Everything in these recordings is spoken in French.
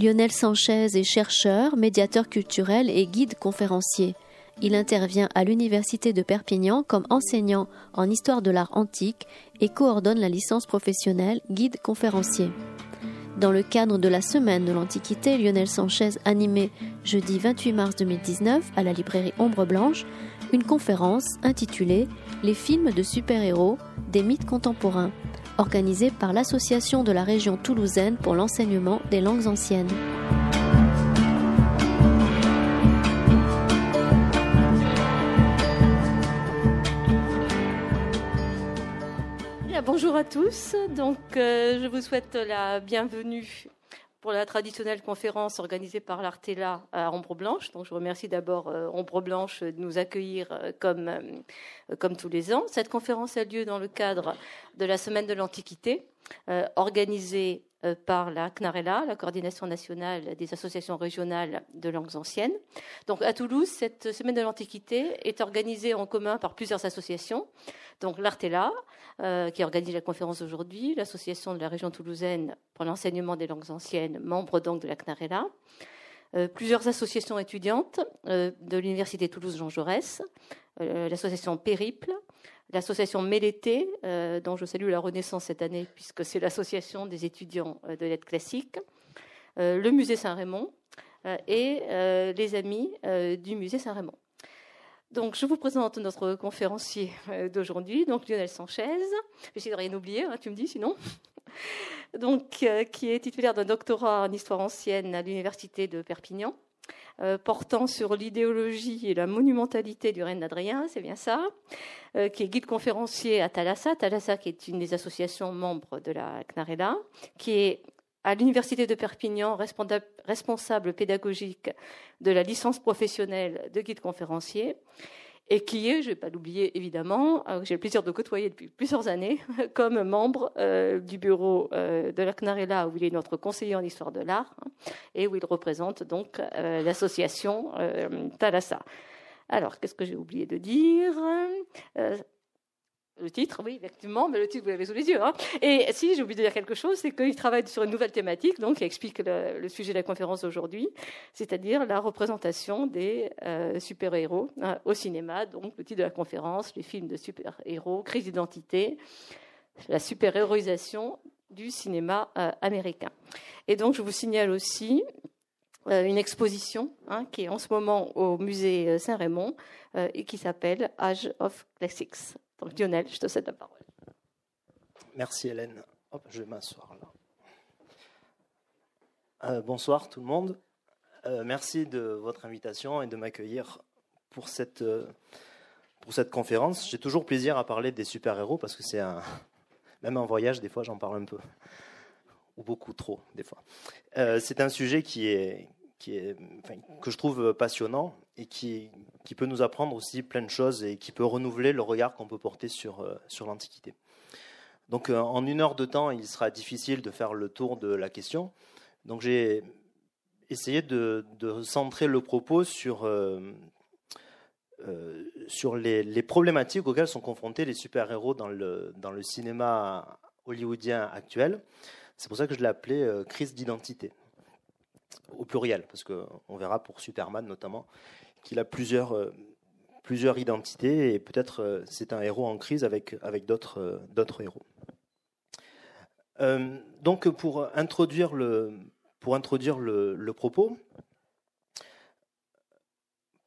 Lionel Sanchez est chercheur, médiateur culturel et guide conférencier. Il intervient à l'Université de Perpignan comme enseignant en histoire de l'art antique et coordonne la licence professionnelle guide conférencier. Dans le cadre de la Semaine de l'Antiquité, Lionel Sanchez animait jeudi 28 mars 2019 à la librairie Ombre Blanche une conférence intitulée Les films de super-héros des mythes contemporains, organisée par l'Association de la région toulousaine pour l'enseignement des langues anciennes. bonjour à tous. Donc, euh, je vous souhaite la bienvenue pour la traditionnelle conférence organisée par l'Artela à Ombre Blanche. Donc, je remercie d'abord euh, Ombre Blanche de nous accueillir euh, comme, comme tous les ans. Cette conférence a lieu dans le cadre de la Semaine de l'Antiquité, organisée par la CNARELA, la Coordination nationale des associations régionales de langues anciennes. Donc, à Toulouse, cette Semaine de l'Antiquité est organisée en commun par plusieurs associations. Donc, l'Artela, euh, qui organise la conférence aujourd'hui, l'association de la région toulousaine pour l'enseignement des langues anciennes, membre donc de la CNARELA, euh, plusieurs associations étudiantes euh, de l'Université Toulouse Jean Jaurès, l'association Périple, l'association Mélété, dont je salue la renaissance cette année puisque c'est l'association des étudiants de l'aide classique, le musée Saint-Raymond et les amis du musée Saint-Raymond. Donc, je vous présente notre conférencier euh, d'aujourd'hui, donc Lionel Sanchez. J'essaie de rien oublier, hein, tu me dis sinon. Donc, euh, qui est titulaire d'un doctorat en histoire ancienne à l'université de Perpignan, euh, portant sur l'idéologie et la monumentalité du règne d'Adrien, c'est bien ça, qui est guide conférencier à Thalassa, Thalassa qui est une des associations membres de la CNARELA, qui est à l'Université de Perpignan, responsable pédagogique de la licence professionnelle de guide conférencier, et qui est, je ne vais pas l'oublier évidemment, euh, j'ai le plaisir de côtoyer depuis plusieurs années, comme membre euh, du bureau euh, de la CNARELA, où il est notre conseiller en histoire de l'art, et où il représente donc l'association Thalassa. Alors, qu'est-ce que j'ai oublié de dire? Le titre, oui, effectivement, mais le titre, vous l'avez sous les yeux. Hein. Et si j'ai oublié de dire quelque chose, c'est qu'il travaille sur une nouvelle thématique, donc qui explique le, sujet de la conférence d'aujourd'hui, c'est-à-dire la représentation des euh, super-héros hein, au cinéma. Donc, le titre de la conférence, les films de super-héros, crise d'identité, la super-héroïsation du cinéma euh, américain. Et donc, je vous signale aussi euh, une exposition hein, qui est en ce moment au musée Saint-Raymond et qui s'appelle Age of Classics. Donc Lionel, je te cède la parole. Merci Hélène. Hop, je vais m'asseoir là. Euh, bonsoir tout le monde. Euh, merci de votre invitation et de m'accueillir pour cette, euh, pour cette conférence. J'ai toujours plaisir à parler des super-héros parce que c'est un. Même en voyage, des fois, j'en parle un peu. Ou beaucoup trop, des fois. c'est un sujet qui est, qui est, que je trouve passionnant et qui, peut nous apprendre aussi plein de choses et qui peut renouveler le regard qu'on peut porter sur, euh, l'Antiquité. Donc euh, en une heure de temps, il sera difficile de faire le tour de la question. Donc j'ai essayé de, centrer le propos sur, euh, sur les, problématiques auxquelles sont confrontés les super-héros dans le cinéma hollywoodien actuel. C'est pour ça que je l'ai appelé crise d'identité au pluriel, parce qu'on verra pour Superman notamment qu'il a plusieurs, euh, plusieurs identités et peut-être euh, c'est un héros en crise avec, avec d'autres, euh, héros. donc pour introduire le, pour introduire le, propos,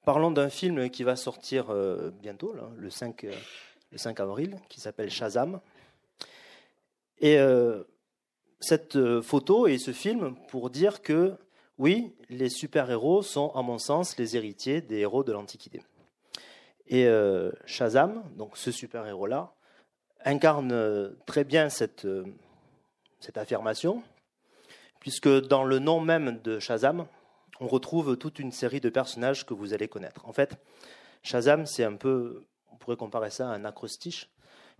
parlons d'un film qui va sortir bientôt, le, 5, le 5 avril, qui s'appelle Shazam. Et cette photo et ce film pour dire que oui, les super-héros sont, à mon sens, les héritiers des héros de l'Antiquité. Et euh, Shazam, donc ce super-héros-là, incarne euh, très bien cette, euh, cette affirmation, puisque dans le nom même de Shazam, on retrouve toute une série de personnages que vous allez connaître. En fait, Shazam, c'est un peu, on pourrait comparer ça à un acrostiche,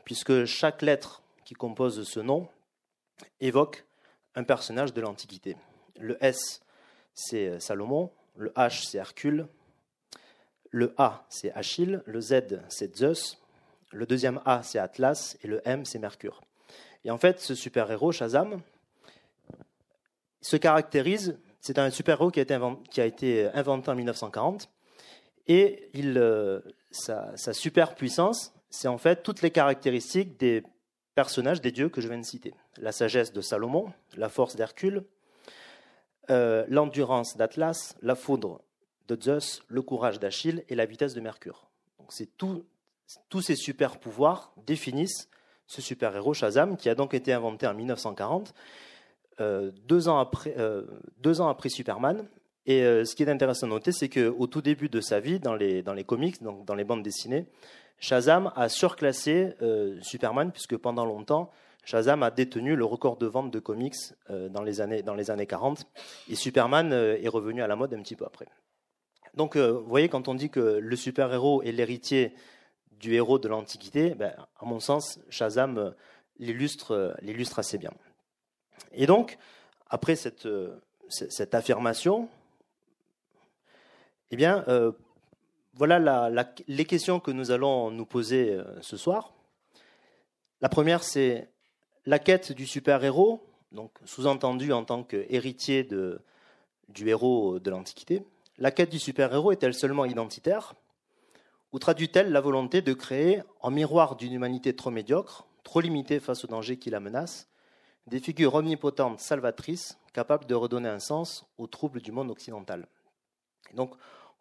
puisque chaque lettre qui compose ce nom évoque un personnage de l'Antiquité. Le S, c'est euh, Salomon, le H, c'est Hercule, le A, c'est Achille, le Z, c'est Zeus, le deuxième A, c'est Atlas, et le M, c'est Mercure. Et en fait, ce super-héros, Shazam, se caractérise, c'est un super-héros qui, a été inventé en 1940, et il, euh, sa, sa super puissance, c'est en fait toutes les caractéristiques des personnages, des dieux que je viens de citer. La sagesse de Salomon, la force d'Hercule, euh, l'endurance d'Atlas, la foudre de Zeus, le courage d'Achille et la vitesse de Mercure. Donc c'est tout, tous ces super pouvoirs définissent ce super-héros Shazam qui a donc été inventé en 1940, euh, deux, ans après, euh, deux ans après Superman. Et ce qui est intéressant de noter, c'est qu'au tout début de sa vie, dans les, dans comics, donc dans les bandes dessinées, Shazam a surclassé Superman, puisque pendant longtemps, Shazam a détenu le record de vente de comics euh, dans, les années, dans les années 40 et Superman euh, est revenu à la mode un petit peu après. Donc, euh, vous voyez, quand on dit que le super-héros est l'héritier du héros de l'Antiquité, ben, à mon sens, Shazam l'illustre, assez bien. Et donc, après cette, cette affirmation, eh bien, voilà les questions que nous allons nous poser ce soir. La première, c'est la quête du super-héros, donc sous-entendu en tant qu'héritier du héros de l'Antiquité, la quête du super-héros est-elle seulement identitaire ou traduit-elle la volonté de créer, en miroir d'une humanité trop médiocre, trop limitée face aux dangers qui la menacent, des figures omnipotentes, salvatrices, capables de redonner un sens aux troubles du monde occidental? Donc,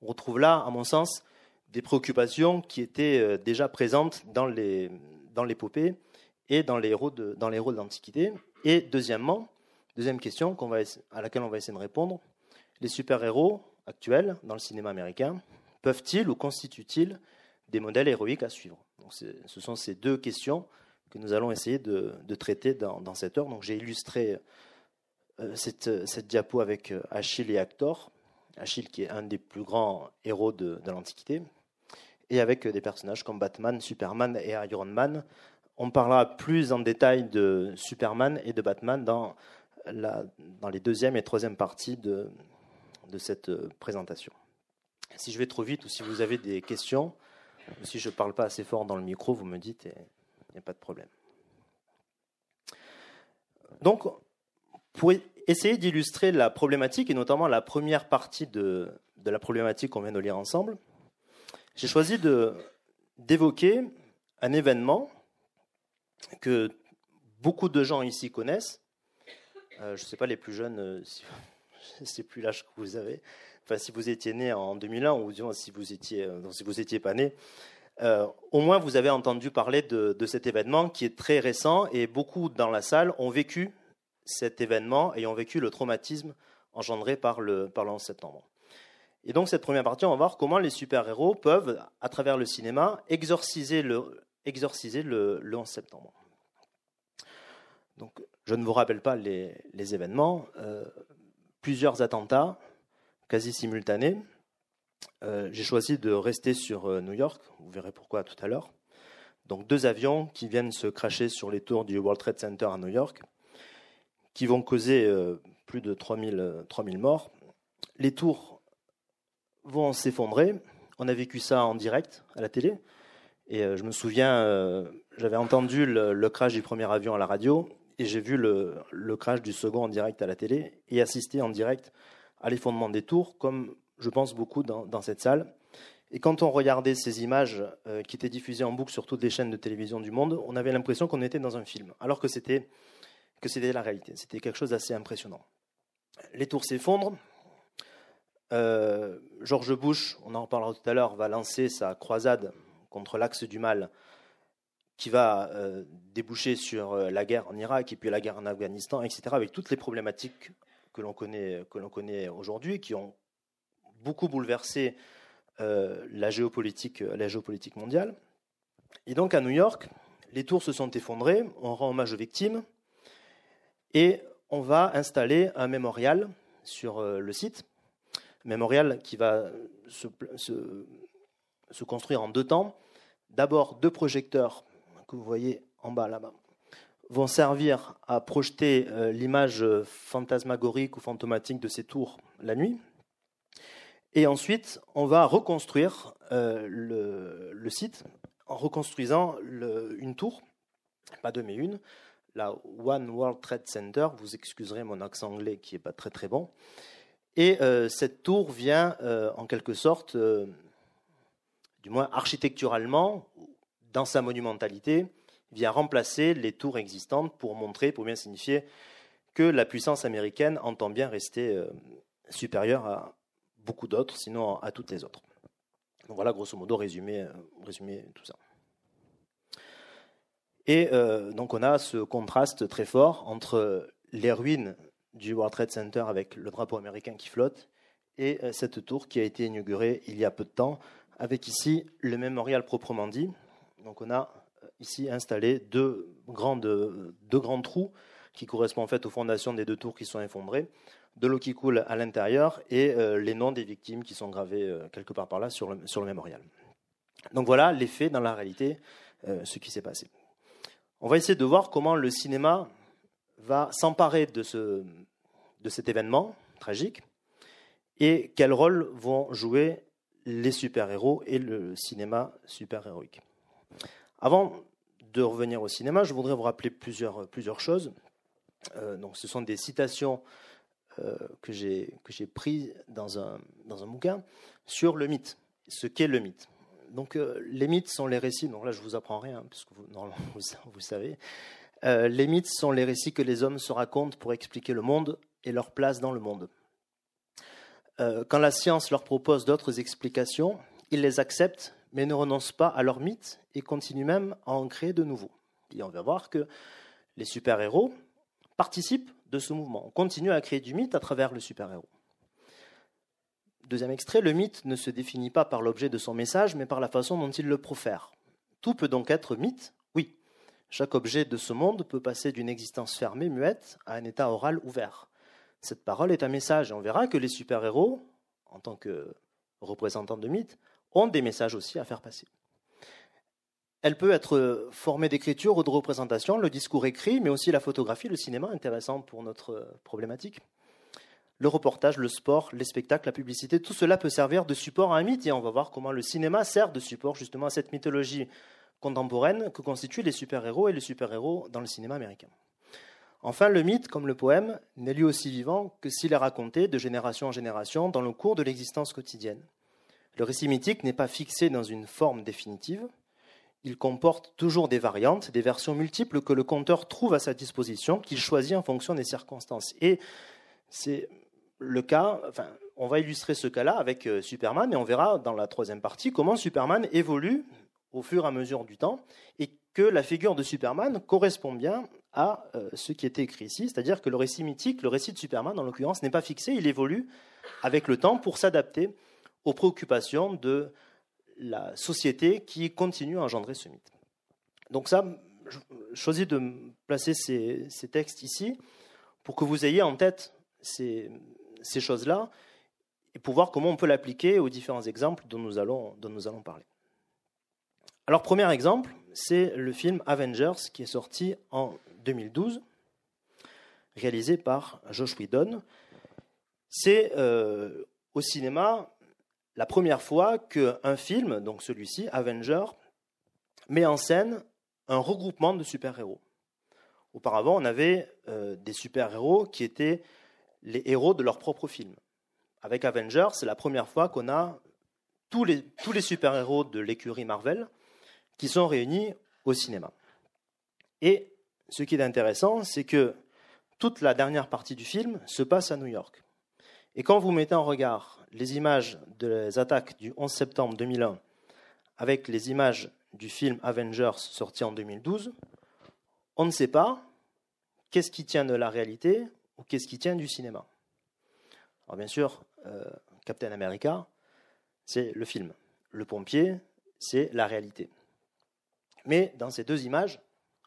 on retrouve là, à mon sens, des préoccupations qui étaient euh, déjà présentes dans l'épopée et dans les héros de, dans les héros de l'Antiquité. Et deuxièmement, deuxième question va, à laquelle on va essayer de répondre, les super-héros actuels dans le cinéma américain peuvent-ils ou constituent-ils des modèles héroïques à suivre? Donc Ce sont ces deux questions que nous allons essayer de, de traiter dans, dans, cette heure. J'ai illustré euh, cette, cette, diapo avec euh, Achille et Actor. Achille qui est un des plus grands héros de, de l'Antiquité, et avec des personnages comme Batman, Superman et Iron Man, on parlera plus en détail de Superman et de Batman dans, les deuxième et troisième parties de, cette euh, présentation. Si je vais trop vite ou si vous avez des questions, ou si je ne parle pas assez fort dans le micro, vous me dites et il n'y a pas de problème. Donc, pour essayer d'illustrer la problématique, et notamment la première partie de, de la problématique qu'on vient de lire ensemble, j'ai choisi d'évoquer un événement que beaucoup de gens ici connaissent. Euh, je ne sais pas, les plus jeunes, euh, si, c'est plus l'âge que vous avez. Enfin, si vous étiez né en 2001 ou si vous étiez, euh, si vous pas né, au moins vous avez entendu parler de, cet événement qui est très récent et beaucoup dans la salle ont vécu cet événement et ont vécu le traumatisme engendré par le, par le 11 septembre. Et donc cette première partie, on va voir comment les super-héros peuvent, à travers le cinéma, exorciser le, exorcisé le, 11 septembre. Donc, je ne vous rappelle pas les, événements. Euh, plusieurs attentats quasi simultanés. Euh, j'ai choisi de rester sur euh, New York. Vous verrez pourquoi tout à l'heure. Donc, deux avions qui viennent se cracher sur les tours du World Trade Center à New York, qui vont causer plus de 3000, 3000 morts. Les tours vont s'effondrer. On a vécu ça en direct à la télé. Et euh, je me souviens, euh, j'avais entendu le, crash du premier avion à la radio et j'ai vu le, crash du second en direct à la télé et assisté en direct à l'effondrement des tours, comme je pense beaucoup dans, cette salle. Et quand on regardait ces images euh, qui étaient diffusées en boucle sur toutes les chaînes de télévision du monde, on avait l'impression qu'on était dans un film, alors que c'était que c'était la réalité. C'était quelque chose d'assez impressionnant. Les tours s'effondrent. George Bush, on en reparlera tout à l'heure, va lancer sa croisade contre l'axe du mal qui va euh, déboucher sur euh, la guerre en Irak et puis la guerre en Afghanistan, etc., avec toutes les problématiques que l'on connaît, que l'on connaît aujourd'hui, qui ont beaucoup bouleversé euh, la, géopolitique, mondiale. Et donc à New York, les tours se sont effondrées, on rend hommage aux victimes, et on va installer un mémorial sur le site, mémorial qui va se se construire en deux temps. D'abord, deux projecteurs que vous voyez en bas là-bas vont servir à projeter euh, l'image fantasmagorique ou fantomatique de ces tours la nuit. Et ensuite, on va reconstruire euh, le, site en reconstruisant une tour, pas deux mais une, la One World Trade Center. Vous excuserez mon accent anglais qui n'est pas très très bon. Et cette tour vient en quelque sorte, du moins architecturalement, dans sa monumentalité, vient remplacer les tours existantes pour montrer, pour bien signifier que la puissance américaine entend bien rester euh, supérieure à beaucoup d'autres, sinon à toutes les autres. Donc voilà, grosso modo, résumé, euh, tout ça. Et euh, donc on a ce contraste très fort entre les ruines du World Trade Center avec le drapeau américain qui flotte et cette tour qui a été inaugurée il y a peu de temps avec ici le mémorial proprement dit. Donc on a ici installé deux, grandes, deux grands trous qui correspondent en fait aux fondations des deux tours qui sont effondrées, de l'eau qui coule à l'intérieur et euh, les noms des victimes qui sont gravés euh, quelque part par là sur le, sur le mémorial. Donc voilà les faits dans la réalité, euh, ce qui s'est passé. On va essayer de voir comment le cinéma va s'emparer de, ce, de cet événement tragique et quel rôle vont jouer les super-héros et le cinéma super-héroïque. Avant de revenir au cinéma, je voudrais vous rappeler plusieurs, plusieurs choses. Euh, donc, ce sont des citations euh, que j'ai prises dans un, dans un bouquin sur le mythe, ce qu'est le mythe. Donc, euh, les mythes sont les récits, donc là je vous apprends rien, vous, vous savez. les mythes sont les récits que les hommes se racontent pour expliquer le monde et leur place dans le monde. Quand la science leur propose d'autres explications, ils les acceptent, mais ne renoncent pas à leurs mythes et continuent même à en créer de nouveaux. Et on va voir que les super-héros, participe de ce mouvement. On continue à créer du mythe à travers le super-héros. Deuxième extrait, le mythe ne se définit pas par l'objet de son message, mais par la façon dont il le profère. Tout peut donc être mythe, oui. Chaque objet de ce monde peut passer d'une existence fermée, muette, à un état oral ouvert. Cette parole est un message, et on verra que les super-héros, en tant que représentants de mythe, ont des messages aussi à faire passer. Elle peut être formée d'écriture ou de représentation, le discours écrit, mais aussi la photographie, le cinéma, intéressant pour notre problématique. Le reportage, le sport, les spectacles, la publicité, tout cela peut servir de support à un mythe et on va voir comment le cinéma sert de support justement à cette mythologie contemporaine que constituent les super-héros et les super-héros dans le cinéma américain. Enfin, le mythe, comme le poème, n'est lui aussi vivant que s'il est raconté de génération en génération dans le cours de l'existence quotidienne. Le récit mythique n'est pas fixé dans une forme définitive, il comporte toujours des variantes, des versions multiples que le conteur trouve à sa disposition, qu'il choisit en fonction des circonstances. Et c'est le cas, enfin, on va illustrer ce cas-là avec euh, Superman et on verra dans la troisième partie comment Superman évolue au fur et à mesure du temps et que la figure de Superman correspond bien à euh, ce qui était écrit ici, c'est-à-dire que le récit mythique, le récit de Superman en l'occurrence, n'est pas fixé, il évolue avec le temps pour s'adapter aux préoccupations de la société qui continue à engendrer ce mythe. Donc ça, je choisis de placer ces, textes ici pour que vous ayez en tête ces, choses-là et pour voir comment on peut l'appliquer aux différents exemples dont nous allons, dont nous allons parler. Alors, premier exemple, c'est le film Avengers qui est sorti en 2012, réalisé par Josh Whedon. C'est euh, au cinéma la première fois qu'un film, donc celui-ci, Avenger, met en scène un regroupement de super-héros. Auparavant, on avait euh, des super-héros qui étaient les héros de leur propre film. Avec Avengers, c'est la première fois qu'on a tous les, tous les super-héros de l'écurie Marvel qui sont réunis au cinéma. Et ce qui est intéressant, c'est que toute la dernière partie du film se passe à New York. Et quand vous mettez en regard les images des attaques du 11 septembre 2001 avec les images du film Avengers sorti en 2012, on ne sait pas qu'est-ce qui tient de la réalité ou qu'est-ce qui tient du cinéma. Alors bien sûr, euh, Captain America, c'est le film. Le pompier, c'est la réalité. Mais dans ces deux images,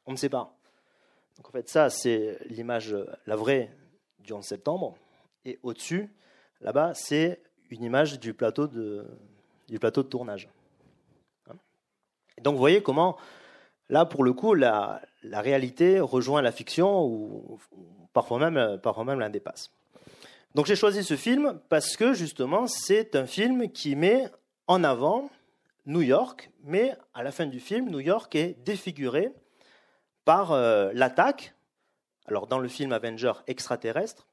on ne sait pas. Donc en fait, ça, c'est l'image, la vraie du 11 septembre. Et au-dessus, là-bas, c'est une image du plateau de, du plateau de tournage. Hein. donc vous voyez comment, là, pour le coup, la, la réalité rejoint la fiction ou, parfois même, parfois même la dépasse. Donc j'ai choisi ce film parce que justement c'est un film qui met en avant New York, mais à la fin du film, New York est défiguré par euh, l'attaque alors dans le film Avenger extraterrestre,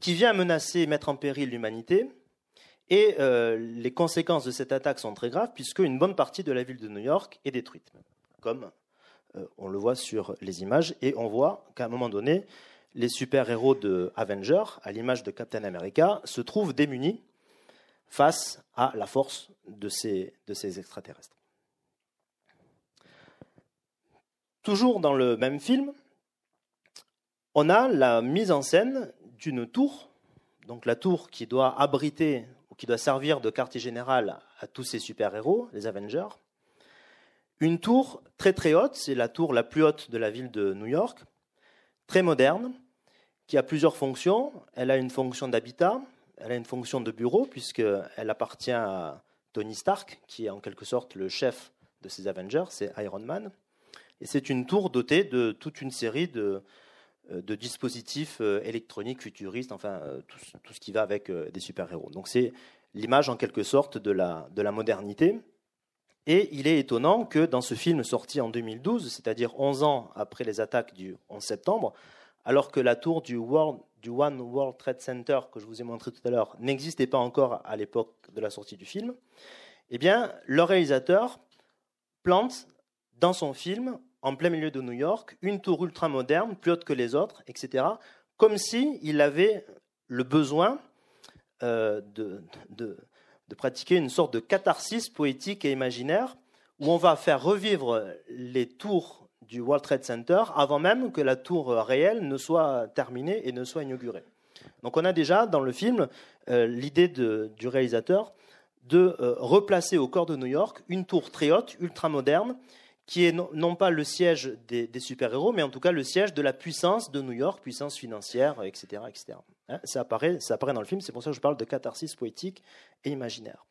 qui vient menacer et mettre en péril l'humanité. Et euh, les conséquences de cette attaque sont très graves, puisque une bonne partie de la ville de New York est détruite, comme euh, on le voit sur les images. Et on voit qu'à un moment donné, les super-héros de Avenger, à l'image de Captain America, se trouvent démunis face à la force de ces, de ces extraterrestres. Toujours dans le même film, on a la mise en scène d'une tour, donc la tour qui doit abriter ou qui doit servir de quartier général à tous ces super-héros, les Avengers. Une tour très très haute, c'est la tour la plus haute de la ville de New York, très moderne, qui a plusieurs fonctions. Elle a une fonction d'habitat, elle a une fonction de bureau, puisqu'elle appartient à Tony Stark, qui est en quelque sorte le chef de ces Avengers, c'est Iron Man. Et c'est une tour dotée de toute une série de, euh, dispositifs euh, électroniques futuristes, enfin euh, tout, ce qui va avec des super-héros. Donc c'est l'image en quelque sorte de la, de la modernité. Et il est étonnant que dans ce film sorti en 2012, c'est-à-dire 11 ans après les attaques du 11 septembre, alors que la tour du, du One World Trade Center que je vous ai montré tout à l'heure n'existait pas encore à l'époque de la sortie du film, eh bien, le réalisateur plante dans son film en plein milieu de New York, une tour ultra moderne, plus haute que les autres, etc., comme s'il avait le besoin euh, de, de, pratiquer une sorte de catharsis poétique et imaginaire, où on va faire revivre les tours du World Trade Center avant même que la tour réelle ne soit terminée et ne soit inaugurée. Donc on a déjà dans le film euh, l'idée du réalisateur de euh, replacer au corps de New York une tour très haute, ultra moderne, qui est non, pas le siège des, super-héros, mais en tout cas le siège de la puissance de New York, puissance financière, etc. etc. Hein, ça, apparaît, ça apparaît dans le film, c'est pour ça que je parle de catharsis poétique et imaginaire.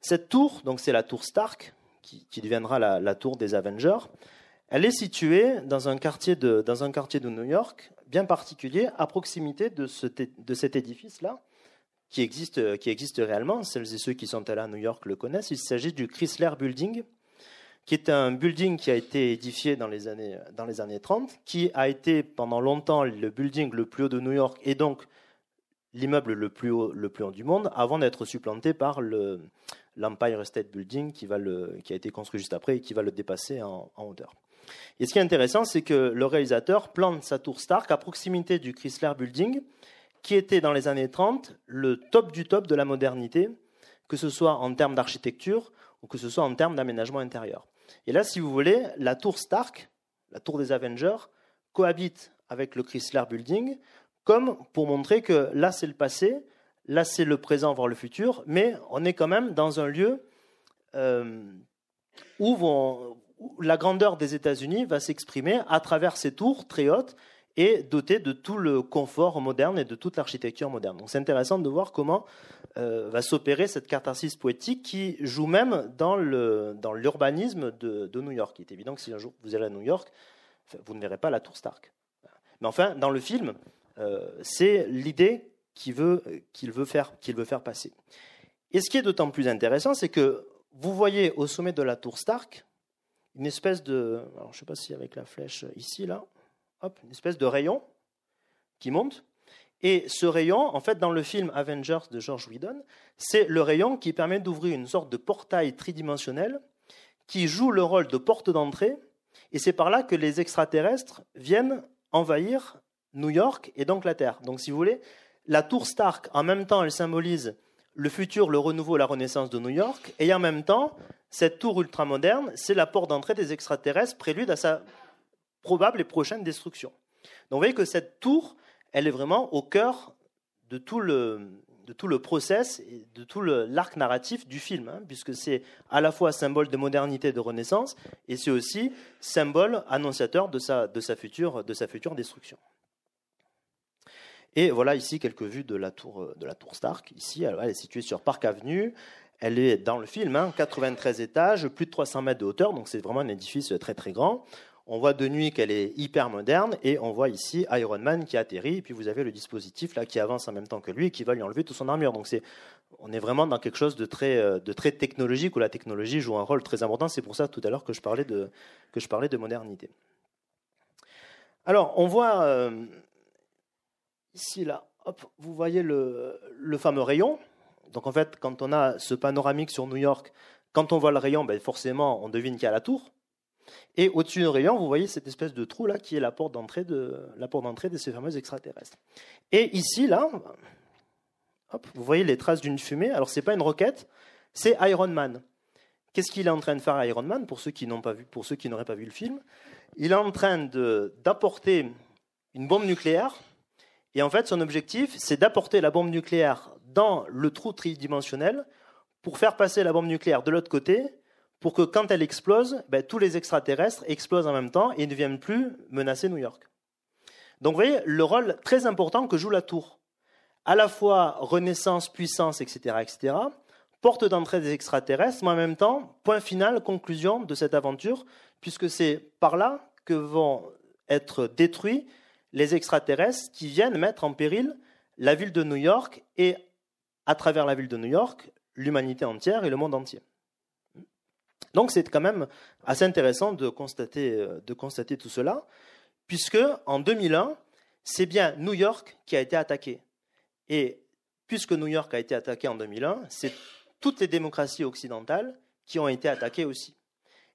Cette tour, donc c'est la tour Stark, qui, deviendra la, tour des Avengers, elle est située dans un quartier de, dans un quartier de New York bien particulier, à proximité de, ce, de cet édifice-là, qui existe, qui existe réellement. Celles et ceux qui sont allés à New York le connaissent. Il s'agit du Chrysler Building, qui est un building qui a été édifié dans les années, dans les années 30, qui a été pendant longtemps le building le plus haut de New York et donc l'immeuble le plus haut, le plus haut du monde, avant d'être supplanté par le, l'Empire State Building qui, va le, qui a été construit juste après et qui va le dépasser en, en hauteur. Et ce qui est intéressant, c'est que le réalisateur plante sa tour Stark à proximité du Chrysler Building, qui était dans les années 30 le top du top de la modernité, que ce soit en termes d'architecture ou que ce soit en termes d'aménagement intérieur. Et là, si vous voulez, la tour Stark, la tour des Avengers, cohabite avec le Chrysler Building, comme pour montrer que là, c'est le passé, là, c'est le présent, voire le futur, mais on est quand même dans un lieu euh, où, la grandeur des États-Unis va s'exprimer à travers ces tours très hautes et dotées de tout le confort moderne et de toute l'architecture moderne. Donc c'est intéressant de voir comment euh, va s'opérer cette catharsis poétique qui joue même dans l'urbanisme de, New York. Il est évident que si un jour vous allez à New York, vous ne verrez pas la tour Stark. Mais enfin, dans le film, euh, c'est l'idée qu'il veut, qu'il veut, faire, veut faire passer. Et ce qui est d'autant plus intéressant, c'est que vous voyez au sommet de la tour Stark une espèce de, alors je ne sais pas si avec la flèche ici, là, hop, une espèce de rayon qui monte et ce rayon, en fait, dans le film Avengers de George Whedon, c'est le rayon qui permet d'ouvrir une sorte de portail tridimensionnel qui joue le rôle de porte d'entrée. Et c'est par là que les extraterrestres viennent envahir New York et donc la Terre. Donc, si vous voulez, la tour Stark, en même temps, elle symbolise le futur, le renouveau, la renaissance de New York. Et en même temps, cette tour ultramoderne, c'est la porte d'entrée des extraterrestres, prélude à sa probable et prochaine destruction. Donc, vous voyez que cette tour, elle est vraiment au cœur de tout le, de tout le process et de tout l'arc narratif du film, hein, puisque c'est à la fois symbole de modernité, de renaissance, et c'est aussi symbole annonciateur de sa, de sa, future, de sa future destruction. Et voilà ici quelques vues de la tour, de la tour Stark. Ici, elle, est située sur Park Avenue. Elle est dans le film, hein, 93 étages, plus de 300 mètres de hauteur, donc c'est vraiment un édifice très très grand. On voit de nuit qu'elle est hyper moderne et on voit ici Iron Man qui atterrit et puis vous avez le dispositif là qui avance en même temps que lui et qui va lui enlever toute son armure. Donc c'est, on est vraiment dans quelque chose de très, euh, technologique où la technologie joue un rôle très important. C'est pour ça tout à l'heure que je parlais de, modernité. Alors, on voit euh, ici, là, hop, vous voyez le, le, fameux rayon. Donc, en fait, quand on a ce panoramique sur New York, quand on voit le rayon, ben, forcément, on devine qu'il y a la tour. Et au-dessus du rayon, vous voyez cette espèce de trou là qui est la porte d'entrée de, la porte d'entrée de ces fameux extraterrestres. Et ici, là, hop, vous voyez les traces d'une fumée. Alors, ce n'est pas une roquette, c'est Iron Man. Qu'est-ce qu'il est en train de faire Iron Man pour ceux qui n'ont pas vu, pour ceux qui n'auraient pas vu le film? Il est en train d'apporter une bombe nucléaire. Et en fait, son objectif, c'est d'apporter la bombe nucléaire dans le trou tridimensionnel pour faire passer la bombe nucléaire de l'autre côté, pour que quand elle explose, ben, tous les extraterrestres explosent en même temps et ne viennent plus menacer New York. Donc vous voyez le rôle très important que joue la tour. À la fois renaissance, puissance, etc., etc., porte d'entrée des extraterrestres, mais en même temps, point final, conclusion de cette aventure, puisque c'est par là que vont être détruits les extraterrestres qui viennent mettre en péril la ville de New York et, à travers la ville de New York, l'humanité entière et le monde entier. Donc c'est quand même assez intéressant de constater, euh, tout cela, puisque en 2001, c'est bien New York qui a été attaqué. Et puisque New York a été attaqué en 2001, c'est toutes les démocraties occidentales qui ont été attaquées aussi.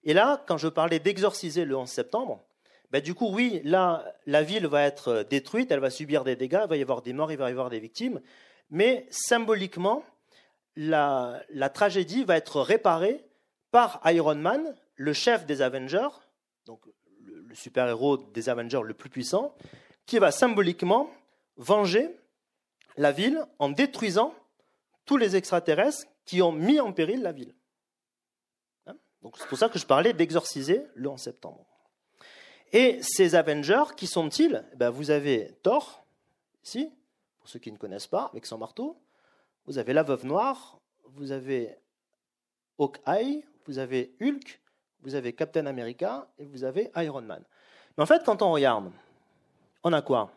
Et là, quand je parlais d'exorciser le 11 septembre, ben du coup, oui, là, la ville va être détruite, elle va subir des dégâts, il va y avoir des morts, il va y avoir des victimes, mais symboliquement, la, tragédie va être réparée par Iron Man, le chef des Avengers, donc le super-héros des Avengers le plus puissant, qui va symboliquement venger la ville en détruisant tous les extraterrestres qui ont mis en péril la ville. Hein? Donc c'est pour ça que je parlais d'exorciser le 11 septembre. Et ces Avengers, qui sont-ils? Eh ben, Vous avez Thor, ici, pour ceux qui ne connaissent pas, avec son marteau. Vous avez la Veuve Noire, vous avez Hawkeye, vous avez Hulk, vous avez Captain America et vous avez Iron Man. Mais en fait, quand on regarde, on a quoi?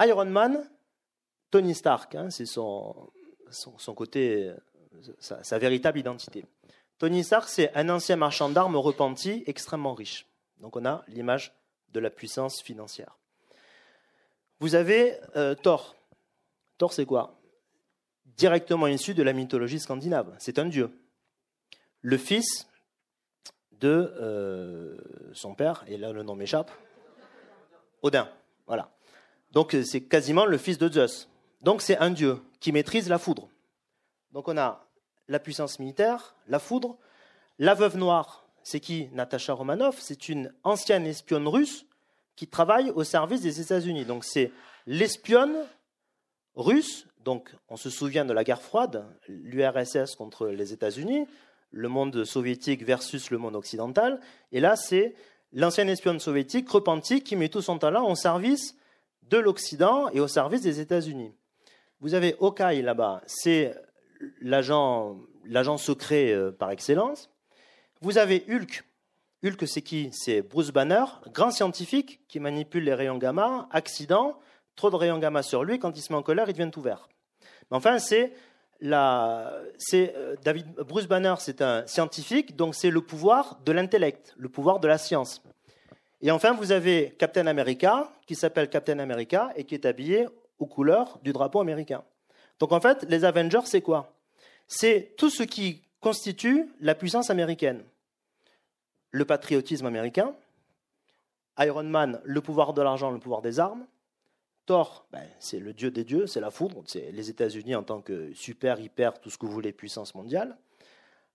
Iron Man, Tony Stark, hein, c'est son, son, côté, sa, véritable identité. Tony Stark, c'est un ancien marchand d'armes repenti, extrêmement riche. Donc on a l'image de la puissance financière. Vous avez euh, Thor. Thor, c'est quoi? Directement issu de la mythologie scandinave. C'est un dieu. Le fils de euh, son père, et là le nom m'échappe, Odin. Voilà. Donc c'est quasiment le fils de Zeus. Donc c'est un dieu qui maîtrise la foudre. Donc on a la puissance militaire, la foudre. La veuve noire, c'est qui? Natasha Romanoff, c'est une ancienne espionne russe qui travaille au service des États-Unis. Donc c'est l'espionne russe, donc on se souvient de la guerre froide, l'URSS contre les États-Unis, le monde soviétique versus le monde occidental. Et là, c'est l'ancienne espionne soviétique repentie qui met tout son talent au service de l'Occident et au service des États-Unis. Vous avez Hawkeye là-bas, c'est l'agent, secret euh, par excellence. Vous avez Hulk. Hulk, c'est qui? C'est Bruce Banner, grand scientifique qui manipule les rayons gamma. Accident, trop de rayons gamma sur lui, quand il se met en colère, il devient tout vert. Enfin, c'est euh, David Bruce Banner, c'est un scientifique, donc c'est le pouvoir de l'intellect, le pouvoir de la science. Et enfin, vous avez Captain America, qui s'appelle Captain America et qui est habillé aux couleurs du drapeau américain. Donc en fait, les Avengers, c'est quoi? C'est tout ce qui constitue la puissance américaine. Le patriotisme américain, Iron Man, le pouvoir de l'argent, le pouvoir des armes, Thor, ben, c'est le dieu des dieux, c'est la foudre, c'est les États-Unis en tant que super, hyper, tout ce que vous voulez, puissance mondiale.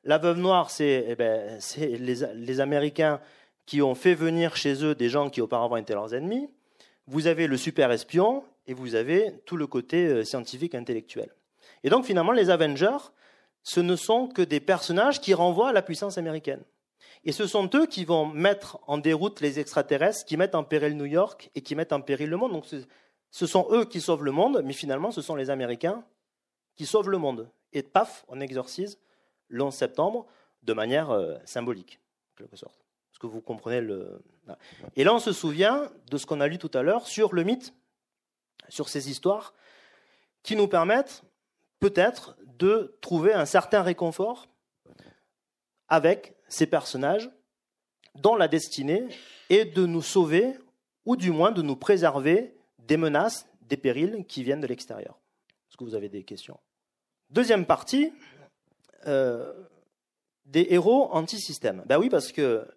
La veuve noire, c'est eh ben, les, Américains qui ont fait venir chez eux des gens qui auparavant étaient leurs ennemis. Vous avez le super espion et vous avez tout le côté euh, scientifique intellectuel. Et donc finalement, les Avengers, ce ne sont que des personnages qui renvoient à la puissance américaine. Et ce sont eux qui vont mettre en déroute les extraterrestres, qui mettent en péril New York et qui mettent en péril le monde. Donc ce sont eux qui sauvent le monde, mais finalement ce sont les Américains qui sauvent le monde. Et paf, on exorcise le 11 septembre de manière euh, symbolique, en quelque sorte. Est-ce que vous comprenez le... Et là, on se souvient de ce qu'on a lu tout à l'heure sur le mythe sur ces histoires qui nous permettent peut-être de trouver un certain réconfort avec ces personnages dont la destinée est de nous sauver ou du moins de nous préserver des menaces, des périls qui viennent de l'extérieur. Est-ce que vous avez des questions? Deuxième partie, euh, des héros anti-système. Ben oui, parce que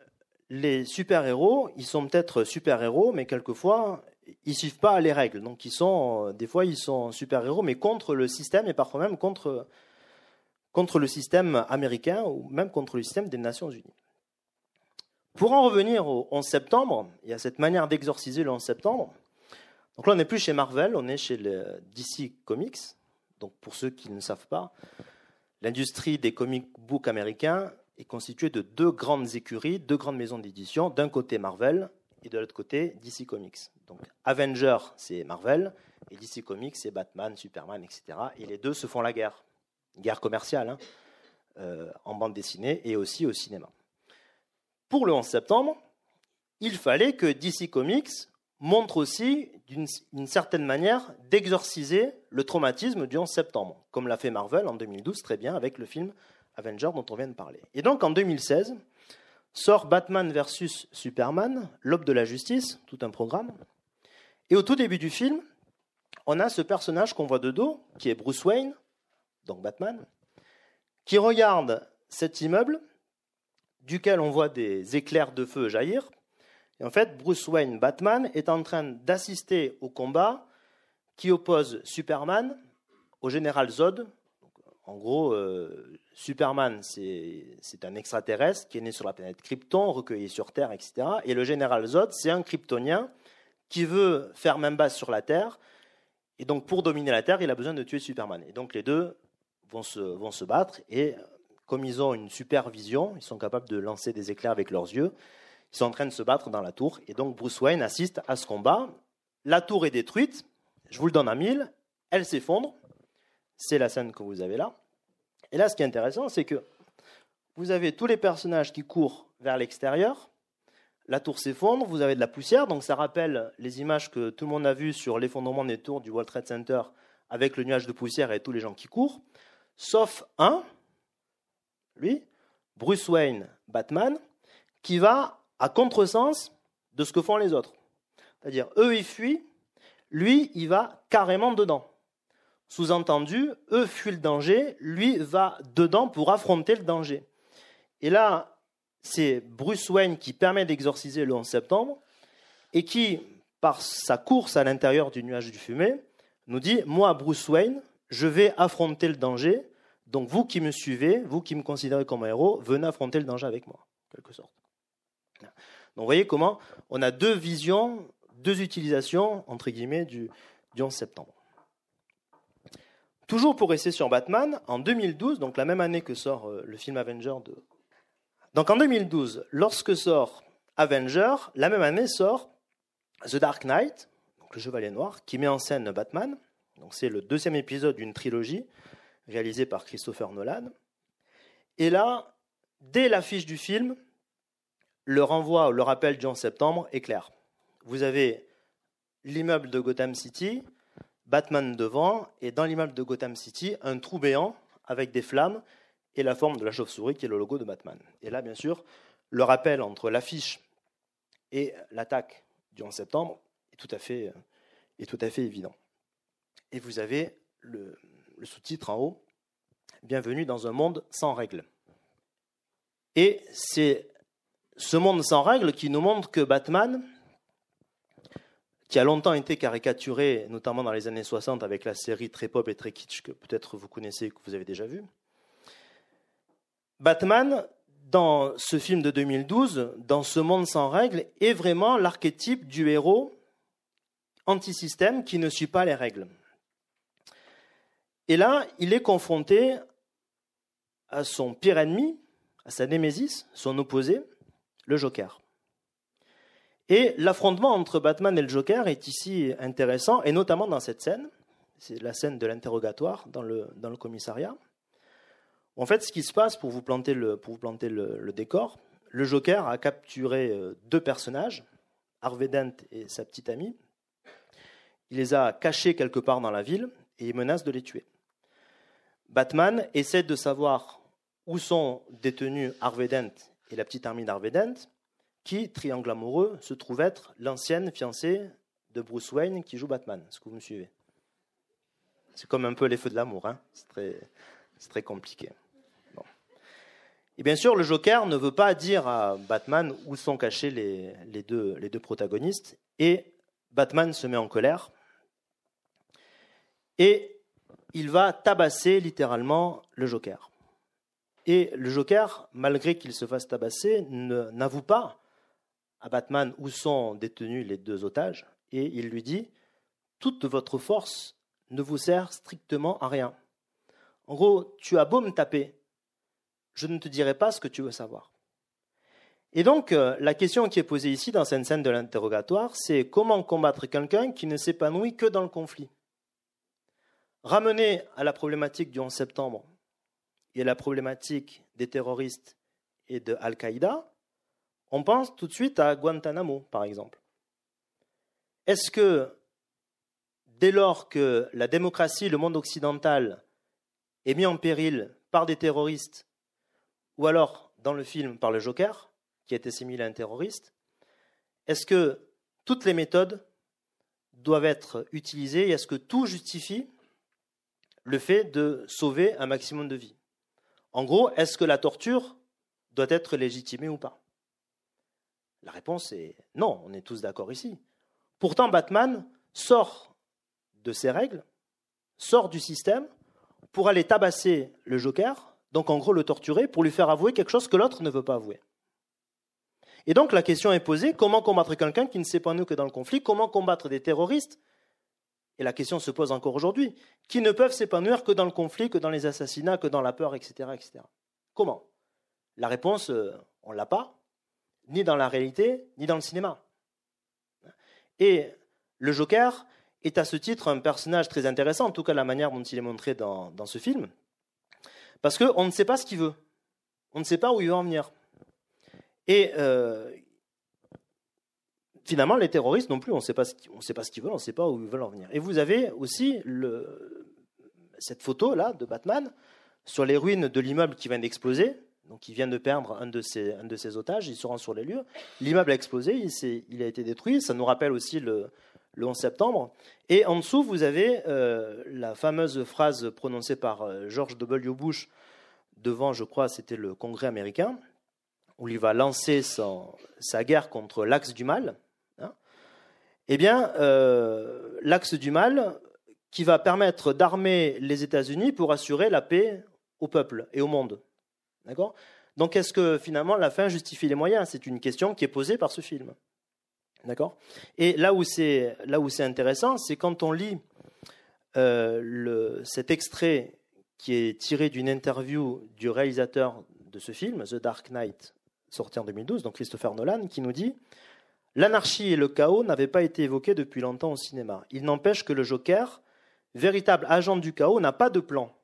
les super-héros, ils sont peut-être super-héros, mais quelquefois, ils suivent pas les règles. Donc, ils sont, des fois, ils sont super-héros, mais contre le système et parfois même contre, contre le système américain ou même contre le système des Nations Unies. Pour en revenir au 11 septembre, il y a cette manière d'exorciser le 11 septembre. Donc là, on n'est plus chez Marvel, on est chez DC Comics. Donc pour ceux qui ne savent pas, l'industrie des comic books américains est constituée de deux grandes écuries, deux grandes maisons d'édition. D'un côté Marvel et de l'autre côté DC Comics. Donc Avenger, c'est Marvel, et DC Comics, c'est Batman, Superman, etc. Et les deux se font la guerre, guerre commerciale, hein, euh, en bande dessinée et aussi au cinéma pour le 11 septembre, il fallait que DC Comics montre aussi, d'une certaine manière, d'exorciser le traumatisme du 11 septembre, comme l'a fait Marvel en 2012 très bien avec le film Avenger dont on vient de parler. Et donc en 2016, sort Batman vs Superman, l'aube de la justice, tout un programme. Et au tout début du film, on a ce personnage qu'on voit de dos, qui est Bruce Wayne, donc Batman, qui regarde cet immeuble duquel on voit des éclairs de feu jaillir. Et en fait, Bruce Wayne, Batman, est en train d'assister au combat qui oppose Superman au général Zod. En gros, euh, Superman, c'est un extraterrestre qui est né sur la planète Krypton, recueilli sur Terre, etc. Et le général Zod, c'est un kryptonien qui veut faire même base sur la Terre. Et donc, pour dominer la Terre, il a besoin de tuer Superman. Et donc, les deux vont se, vont se battre. Et comme ils ont une super vision, ils sont capables de lancer des éclairs avec leurs yeux, ils sont en train de se battre dans la tour. Et donc Bruce Wayne assiste à ce combat. La tour est détruite, je vous le donne à mille, elle s'effondre. C'est la scène que vous avez là. Et là, ce qui est intéressant, c'est que vous avez tous les personnages qui courent vers l'extérieur. La tour s'effondre, vous avez de la poussière, donc ça rappelle les images que tout le monde a vues sur l'effondrement des tours du World Trade Center avec le nuage de poussière et tous les gens qui courent, sauf un, lui, Bruce Wayne, Batman, qui va à contresens de ce que font les autres. C'est-à-dire, eux, ils fuient, lui, il va carrément dedans. Sous-entendu, eux fuient le danger, lui va dedans pour affronter le danger. Et là, c'est Bruce Wayne qui permet d'exorciser le 11 septembre et qui, par sa course à l'intérieur du nuage du fumée, nous dit, moi, Bruce Wayne, je vais affronter le danger donc vous qui me suivez, vous qui me considérez comme un héros, venez affronter le danger avec moi, en quelque sorte. Donc vous voyez comment on a deux visions, deux utilisations, entre guillemets, du, 11 septembre. Toujours pour rester sur Batman, en 2012, donc la même année que sort euh, le film Avenger de... Donc en 2012, lorsque sort Avenger, la même année sort The Dark Knight, donc le Chevalier Noir, qui met en scène Batman. C'est le deuxième épisode d'une trilogie réalisé par Christopher Nolan. Et là, dès l'affiche du film, le renvoi, le rappel du 11 septembre est clair. Vous avez l'immeuble de Gotham City, Batman devant, et dans l'immeuble de Gotham City, un trou béant avec des flammes et la forme de la chauve-souris qui est le logo de Batman. Et là, bien sûr, le rappel entre l'affiche et l'attaque du 11 septembre est tout à fait, est tout à fait évident. Et vous avez le, le sous-titre en haut, Bienvenue dans un monde sans règles. Et c'est ce monde sans règles qui nous montre que Batman, qui a longtemps été caricaturé, notamment dans les années 60 avec la série très pop et très kitsch que peut-être vous connaissez, que vous avez déjà vu, Batman, dans ce film de 2012, dans ce monde sans règles, est vraiment l'archétype du héros anti-système qui ne suit pas les règles. Et là, il est confronté à son pire ennemi, à sa némésis, son opposé, le Joker. Et l'affrontement entre Batman et le Joker est ici intéressant, et notamment dans cette scène, c'est la scène de l'interrogatoire dans le, dans le commissariat. En fait, ce qui se passe, pour vous planter le, pour vous planter le, décor, le Joker a capturé euh, deux personnages, Harvey Dent et sa petite amie. Il les a cachés quelque part dans la ville et il menace de les tuer. Batman essaie de savoir où sont détenus Harvey Dent et la petite armée d'Harvey Dent, qui, triangle amoureux, se trouve être l'ancienne fiancée de Bruce Wayne qui joue Batman. Est-ce que vous me suivez? C'est comme un peu les feux de l'amour, hein c'est très, compliqué. Et bien sûr, le Joker ne veut pas dire à Batman où sont cachés les deux protagonistes, et Batman se met en colère, et il va tabasser littéralement le Joker. Et le Joker, malgré qu'il se fasse tabasser, n'avoue pas à Batman où sont détenus les deux otages, et il lui dit Toute votre force ne vous sert strictement à rien. En gros, tu as beau me taper, je ne te dirai pas ce que tu veux savoir. Et donc, euh, la question qui est posée ici dans cette scène de l'interrogatoire, c'est comment combattre quelqu'un qui ne s'épanouit que dans le conflit? Ramener à la problématique du 11 septembre et à la problématique des terroristes et de Al-Qaïda, on pense tout de suite à Guantanamo, par exemple. Est-ce que dès lors que la démocratie, le monde occidental est mis en péril par des terroristes, ou alors dans le film par le Joker, qui a été assimilé à un terroriste, est-ce que toutes les méthodes doivent être utilisées et est-ce que tout justifie le fait de sauver un maximum de vies? En gros, est-ce que la torture doit être légitimée ou pas? La réponse est non, on est tous d'accord ici. Pourtant, Batman sort de ses règles, sort du système pour aller tabasser le Joker, donc en gros le torturer, pour lui faire avouer quelque chose que l'autre ne veut pas avouer. Et donc la question est posée, comment combattre quelqu'un qui ne sait pas nous que dans le conflit Comment combattre des terroristes Et la question se pose encore aujourd'hui, qui ne peuvent s'épanouir que dans le conflit, que dans les assassinats, que dans la peur, etc. etc. Comment? La réponse, euh, on ne l'a pas, ni dans la réalité, ni dans le cinéma. Et le Joker est à ce titre un personnage très intéressant, en tout cas la manière dont il est montré dans, ce film, parce qu'on ne sait pas ce qu'il veut, on ne sait pas où il veut en venir. Et euh, finalement, les terroristes non plus, on ne sait pas ce qu'ils veulent, on ne sait pas où ils veulent en venir. Et vous avez aussi cette photo-là de Batman sur les ruines de l'immeuble qui vient d'exploser, donc il vient de perdre un de ses, otages, il se rend sur les lieux. L'immeuble a explosé, il, a été détruit. Ça nous rappelle aussi le, le 11 septembre. Et en dessous, vous avez euh, la fameuse phrase prononcée par euh, George W. Bush devant, je crois, c'était le Congrès américain, où il va lancer sa guerre contre l'axe du mal. Eh bien, euh, l'axe du mal qui va permettre d'armer les États-Unis pour assurer la paix au peuple et au monde. D'accord? Donc, est-ce que finalement la fin justifie les moyens? C'est une question qui est posée par ce film. D'accord? Et là où c'est là c'est intéressant, c'est quand on lit euh, cet extrait qui est tiré d'une interview du réalisateur de ce film, The Dark Knight, sorti en 2012, donc Christopher Nolan, qui nous dit L'anarchie et le chaos n'avaient pas été évoqués depuis longtemps au cinéma. Il n'empêche que le Joker, véritable agent du chaos, n'a pas de plan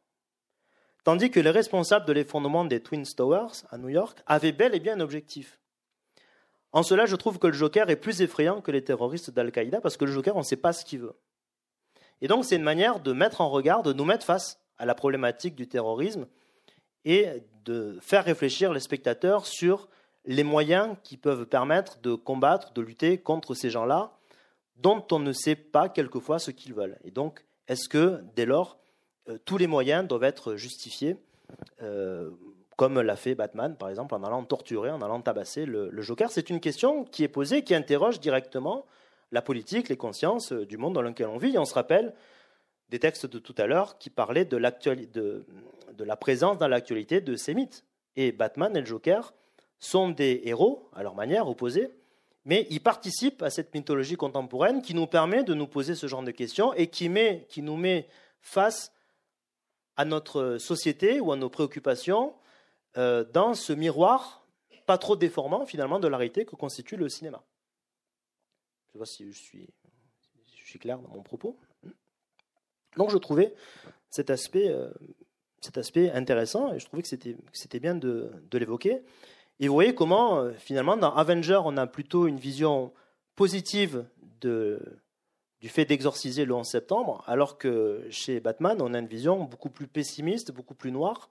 tandis que les responsables de l'effondrement des Twin Towers à New York avaient bel et bien un objectif. En cela, je trouve que le Joker est plus effrayant que les terroristes d'Al-Qaïda parce que le Joker, on ne sait pas ce qu'il veut. Et donc, c'est une manière de mettre en regard, de nous mettre face à la problématique du terrorisme et de faire réfléchir les spectateurs sur les moyens qui peuvent permettre de combattre, de lutter contre ces gens-là dont on ne sait pas quelquefois ce qu'ils veulent. Et donc, est-ce que, dès lors, euh, tous les moyens doivent être justifiés, euh, comme l'a fait Batman, par exemple, en allant torturer, en allant tabasser le, Joker? C'est une question qui est posée, qui interroge directement la politique, les consciences euh, du monde dans lequel on vit. Et on se rappelle des textes de tout à l'heure qui parlaient de, de, de la présence dans l'actualité de ces mythes. Et Batman et le Joker sont des héros, à leur manière, opposés, mais ils participent à cette mythologie contemporaine qui nous permet de nous poser ce genre de questions et qui, nous met face à notre société ou à nos préoccupations euh, dans ce miroir pas trop déformant finalement de la réalité que constitue le cinéma. Je vois si je suis, je suis clair dans mon propos. Donc je trouvais cet aspect, euh, intéressant et je trouvais que c'était bien de l'évoquer. Et vous voyez comment euh, finalement dans Avenger on a plutôt une vision positive du fait d'exorciser le 11 septembre, alors que chez Batman, on a une vision beaucoup plus pessimiste, beaucoup plus noire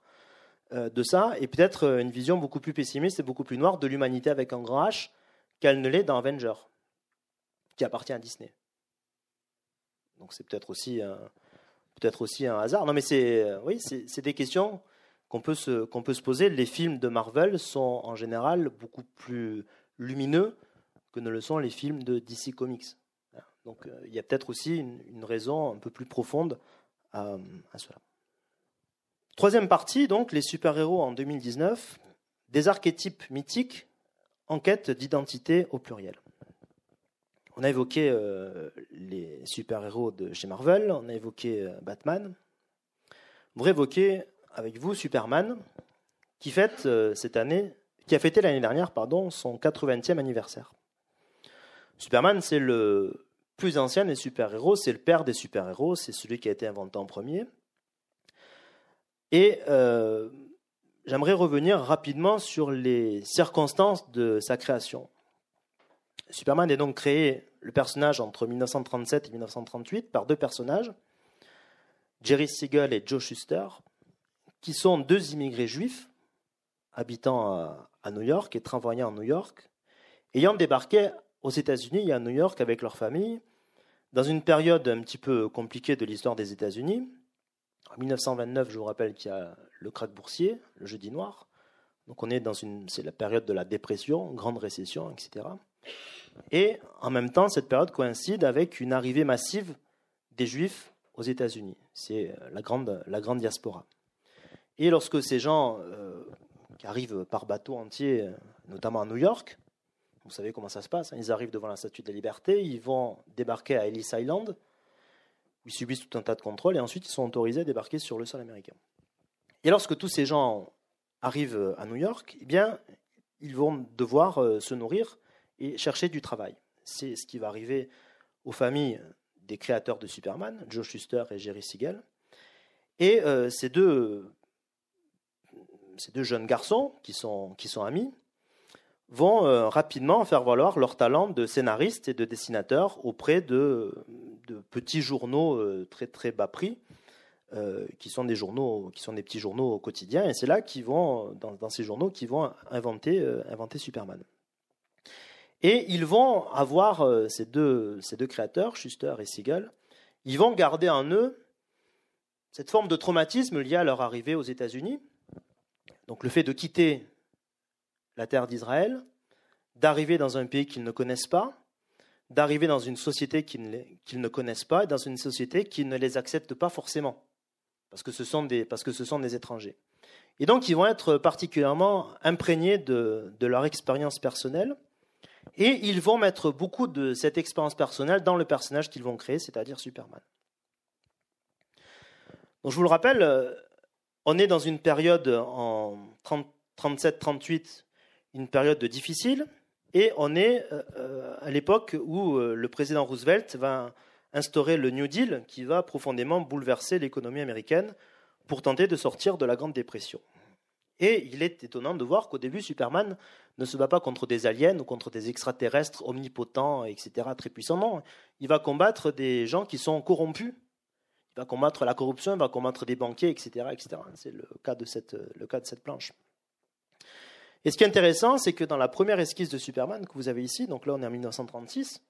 euh, de ça, et peut-être euh, une vision beaucoup plus pessimiste et beaucoup plus noire de l'humanité avec un grand H, qu'elle ne l'est dans Avenger, qui appartient à Disney. Donc c'est peut-être aussi, peut-être aussi un hasard. Non, mais c'est oui, c'est des questions qu'on peut, se, poser. Les films de Marvel sont en général beaucoup plus lumineux que ne le sont les films de DC Comics. Donc euh, il y a peut-être aussi une, raison un peu plus profonde à, à cela. Troisième partie, donc, les super-héros en 2019, des archétypes mythiques en quête d'identité au pluriel. On a évoqué euh, les super-héros de chez Marvel, on a évoqué euh, Batman. On voudrait évoquer avec vous Superman, qui fête cette année, qui a fêté l'année dernière, pardon, son 80e anniversaire. Superman, c'est le plus ancien des super-héros, c'est le père des super-héros, c'est celui qui a été inventé en premier. Et euh, j'aimerais revenir rapidement sur les circonstances de sa création. Superman est donc créé, le personnage, entre 1937 et 1938, par deux personnages, Jerry Siegel et Joe Shuster, qui sont deux immigrés juifs habitant à, New York et travaillant à New York, ayant débarqué aux États-Unis et à New York avec leur famille dans une période un petit peu compliquée de l'histoire des États-Unis, en 1929, je vous rappelle qu'il y a le krach boursier, le jeudi noir. Donc on est dans une, c'est la période de la dépression, grande récession, etc. Et en même temps, cette période coïncide avec une arrivée massive des Juifs aux États-Unis. C'est la grande, la grande diaspora. Et lorsque ces gens euh, qui arrivent par bateau entier, notamment à New York, vous savez comment ça se passe. Hein. Ils arrivent devant la Statue de la Liberté, ils vont débarquer à Ellis Island, où ils subissent tout un tas de contrôles, et ensuite ils sont autorisés à débarquer sur le sol américain. Et lorsque tous ces gens arrivent à New York, eh bien, ils vont devoir euh, se nourrir et chercher du travail. C'est ce qui va arriver aux familles des créateurs de Superman, Joe Shuster et Jerry Siegel. Et euh, ces, deux, ces deux jeunes garçons qui sont, amis vont euh, rapidement faire valoir leur talent de scénariste et de dessinateur auprès de, petits journaux euh, très très bas prix, euh, qui sont des petits journaux quotidiens. Et c'est là qu'ils vont, dans, ces journaux, qu'ils vont inventer, Superman. Et ils vont avoir ces deux, ces deux créateurs, Schuster et Siegel, ils vont garder en eux cette forme de traumatisme lié à leur arrivée aux États-Unis. Donc le fait de quitter la terre d'Israël, d'arriver dans un pays qu'ils ne connaissent pas, d'arriver dans une société qu'ils ne, connaissent pas, et dans une société qui ne les accepte pas forcément, parce que ce sont des, parce que ce sont des étrangers. Et donc, ils vont être particulièrement imprégnés de, de leur expérience personnelle, et ils vont mettre beaucoup de cette expérience personnelle dans le personnage qu'ils vont créer, c'est-à-dire Superman. Donc, je vous le rappelle, euh, on est dans une période en 37-38 une période difficile et on est euh, euh, à l'époque où euh, le président Roosevelt va instaurer le New Deal qui va profondément bouleverser l'économie américaine pour tenter de sortir de la Grande Dépression. Et il est étonnant de voir qu'au début, Superman ne se bat pas contre des aliens ou contre des extraterrestres omnipotents, etc., très puissants. Non, il va combattre des gens qui sont corrompus. Il va combattre la corruption, il va combattre des banquiers, etc., etc. C'est le cas de cette, le cas de cette planche. Et ce qui est intéressant, c'est que dans la première esquisse de Superman que vous avez ici, donc là on est en 1936,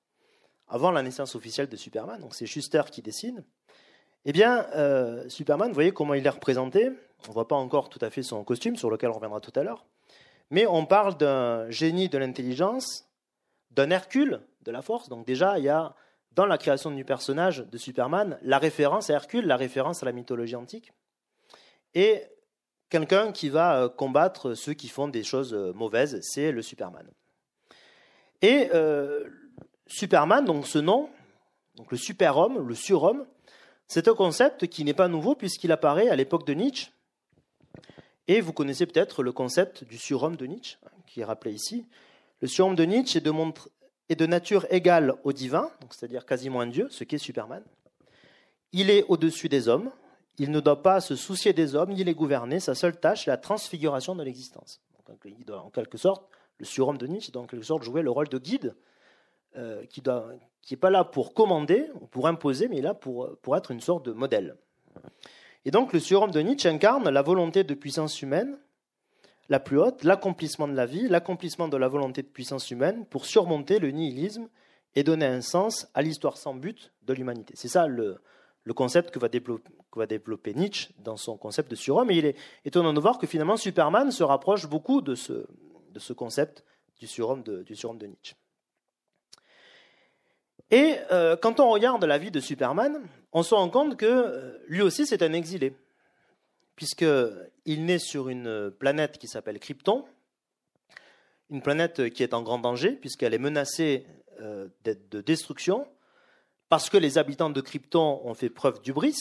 avant la naissance officielle de Superman, donc c'est Schuster qui dessine, eh bien, euh, Superman, vous voyez comment il est représenté. On ne voit pas encore tout à fait son costume, sur lequel on reviendra tout à l'heure. Mais on parle d'un génie de l'intelligence, d'un Hercule de la force. Donc déjà, il y a dans la création du personnage de Superman la référence à Hercule, la référence à la mythologie antique. Et quelqu'un qui va euh, combattre ceux qui font des choses euh, mauvaises, c'est le Superman. Et euh, Superman, donc ce nom, donc le super-homme, le surhomme, c'est un concept qui n'est pas nouveau puisqu'il apparaît à l'époque de Nietzsche. Et vous connaissez peut-être le concept du surhomme de Nietzsche, hein, qui est rappelé ici. Le surhomme de Nietzsche est de, est de nature égale au divin, c'est-à-dire quasiment un dieu, ce qu'est Superman. Il est au-dessus des hommes, il ne doit pas se soucier des hommes ni les gouverner. Sa seule tâche est la transfiguration de l'existence. Il doit, en quelque sorte, le surhomme de Nietzsche doit en quelque sorte jouer le rôle de guide euh, qui n'est pas là pour commander ou pour imposer, mais là pour, pour être une sorte de modèle. Et donc le surhomme de Nietzsche incarne la volonté de puissance humaine, la plus haute, l'accomplissement de la vie, l'accomplissement de la volonté de puissance humaine pour surmonter le nihilisme et donner un sens à l'histoire sans but de l'humanité. C'est ça le, concept que va, développer, Nietzsche dans son concept de surhomme. Et il est étonnant de voir que finalement Superman se rapproche beaucoup de ce, concept du surhomme de, Nietzsche. Et euh, quand on regarde la vie de Superman, on se rend compte que euh, lui aussi c'est un exilé, puisqu'il naît sur une planète qui s'appelle Krypton, une planète qui est en grand danger, puisqu'elle est menacée euh, de destruction, parce que les habitants de Krypton ont fait preuve d'ubris,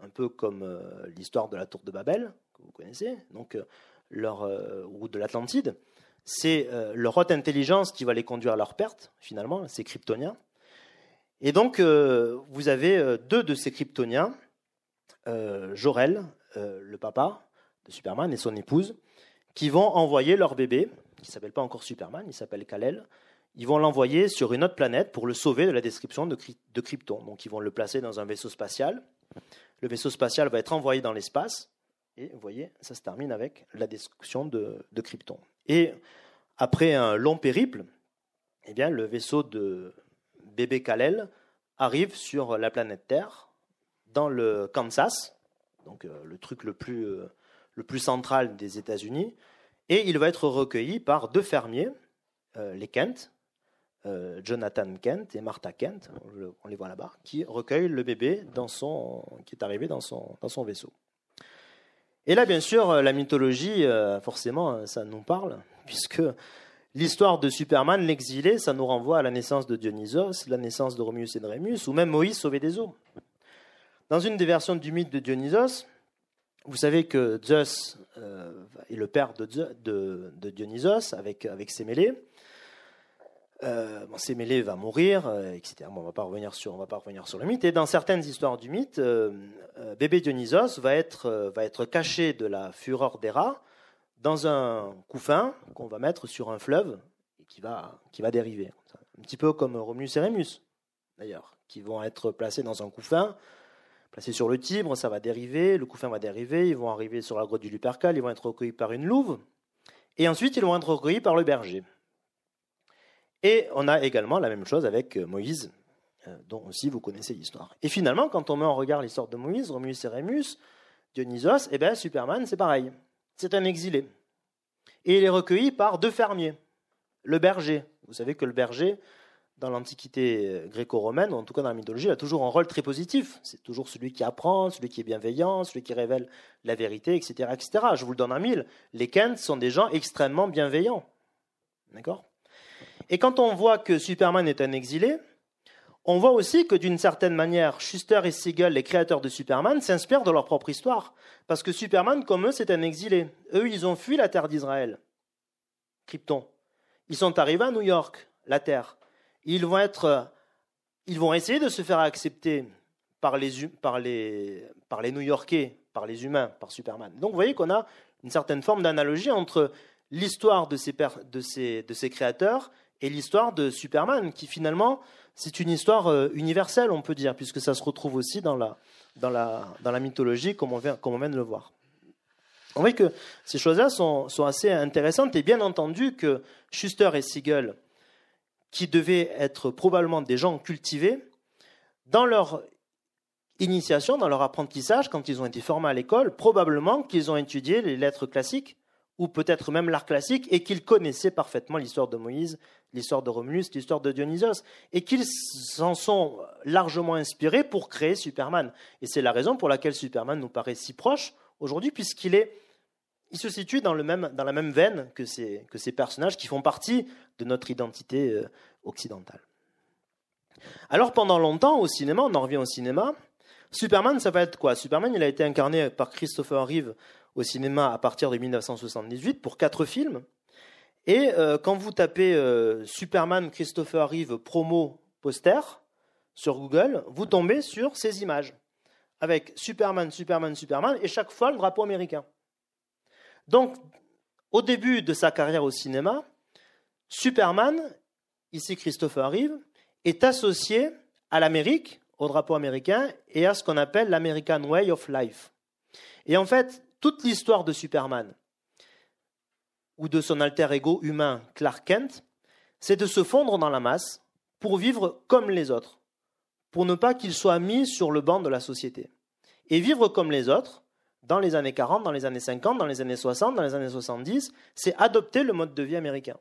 un peu comme euh, l'histoire de la tour de Babel, que vous connaissez, donc, euh, leur, ou de l'Atlantide. C'est leur haute intelligence qui va les conduire à leur perte, finalement, ces Kryptoniens. Et donc, vous avez deux de ces Kryptoniens, Jorel, le papa de Superman, et son épouse, qui vont envoyer leur bébé, qui s'appelle pas encore Superman, il s'appelle Kal-El, ils vont l'envoyer sur une autre planète pour le sauver de la description de, Krypton. Donc ils vont le placer dans un vaisseau spatial. Le vaisseau spatial va être envoyé dans l'espace. Et vous voyez, ça se termine avec la destruction de, Krypton. Et après un long périple, eh bien, le vaisseau de bébé Kalel arrive sur la planète Terre, dans le Kansas, donc euh, le truc le plus, euh, le plus central des États-Unis, et il va être recueilli par deux fermiers, euh, les Kent, Jonathan Kent et Martha Kent, on les voit là-bas, qui recueillent le bébé qui est arrivé dans son, dans son vaisseau. Et là, bien sûr, la mythologie, forcément, ça nous parle, puisque l'histoire de Superman, l'exilé, ça nous renvoie à la naissance de Dionysos, la naissance de Romius et de Rémus, ou même Moïse sauvé des eaux. Dans une des versions du mythe de Dionysos, vous savez que Zeus est le père de, Dionysos avec, avec mêlées. Euh, bon, Sémélé va mourir, euh, etc. on va pas revenir sur, on va pas revenir sur le mythe. Et dans certaines histoires du mythe, euh, euh, bébé Dionysos va être, va être caché de la fureur des rats dans un couffin qu'on va mettre sur un fleuve et qui va, qui va dériver. Un petit peu comme Romulus et Rémus, d'ailleurs, qui vont être placés dans un couffin, placés sur le Tibre, ça va dériver, le couffin va dériver, ils vont arriver sur la grotte du Lupercal, ils vont être recueillis par une louve, et ensuite ils vont être recueillis par le berger. Et on a également la même chose avec euh, Moïse, euh, dont aussi vous connaissez l'histoire. Et finalement, quand on met en regard l'histoire de Moïse, Romulus et Rémus, Dionysos, eh bien, Superman, c'est pareil. C'est un exilé. Et il est recueilli par deux fermiers. Le berger. Vous savez que le berger, dans l'Antiquité euh, gréco-romaine, ou en tout cas dans la mythologie, a toujours un rôle très positif. C'est toujours celui qui apprend, celui qui est bienveillant, celui qui révèle la vérité, etc. etc. Je vous le donne en mille. Les Kents sont des gens extrêmement bienveillants. D'accord? Et quand on voit que Superman est un exilé, on voit aussi que d'une certaine manière, Schuster et Siegel, les créateurs de Superman, s'inspirent de leur propre histoire. Parce que Superman, comme eux, c'est un exilé. Eux, ils ont fui la terre d'Israël, Krypton. Ils sont arrivés à New York, la terre. Ils vont, essayer de se faire accepter par les, New-Yorkais, par les humains, par Superman. Donc vous voyez qu'on a une certaine forme d'analogie entre l'histoire de ces, créateurs et l'histoire de Superman, qui finalement, c'est une histoire euh, universelle, on peut dire, puisque ça se retrouve aussi dans la, mythologie, comme on, vient, de le voir. On voit que ces choses-là sont, assez intéressantes, et bien entendu que Schuster et Siegel, qui devaient être probablement des gens cultivés, dans leur initiation, dans leur apprentissage, quand ils ont été formés à l'école, probablement qu'ils ont étudié les lettres classiques, ou peut-être même l'art classique, et qu'ils connaissaient parfaitement l'histoire de Moïse, l'histoire de Romulus, l'histoire de Dionysos, et qu'ils s'en sont largement inspirés pour créer Superman. Et c'est la raison pour laquelle Superman nous paraît si proche aujourd'hui, puisqu'il est, il se situe dans, la même veine que ces, que ces personnages qui font partie de notre identité euh, occidentale. Alors pendant longtemps, au cinéma, on en revient au cinéma, Superman, ça va être quoi? Superman, il a été incarné par Christopher Reeve au cinéma à partir de 1978 pour quatre films. Et euh, quand vous tapez euh, Superman Christopher Reeve promo poster sur Google, vous tombez sur ces images avec Superman, Superman, Superman et chaque fois le drapeau américain. Donc, au début de sa carrière au cinéma, Superman, ici Christopher Reeve, est associé à l'Amérique, au drapeau américain et à ce qu'on appelle l'American Way of Life. Et en fait, toute l'histoire de Superman, ou de son alter ego humain Clark Kent, c'est de se fondre dans la masse pour vivre comme les autres, pour ne pas qu'il soit mis sur le banc de la société. Et vivre comme les autres, dans les années 40, dans les années 50, dans les années 60, dans les années 70, c'est adopter le mode de vie américain.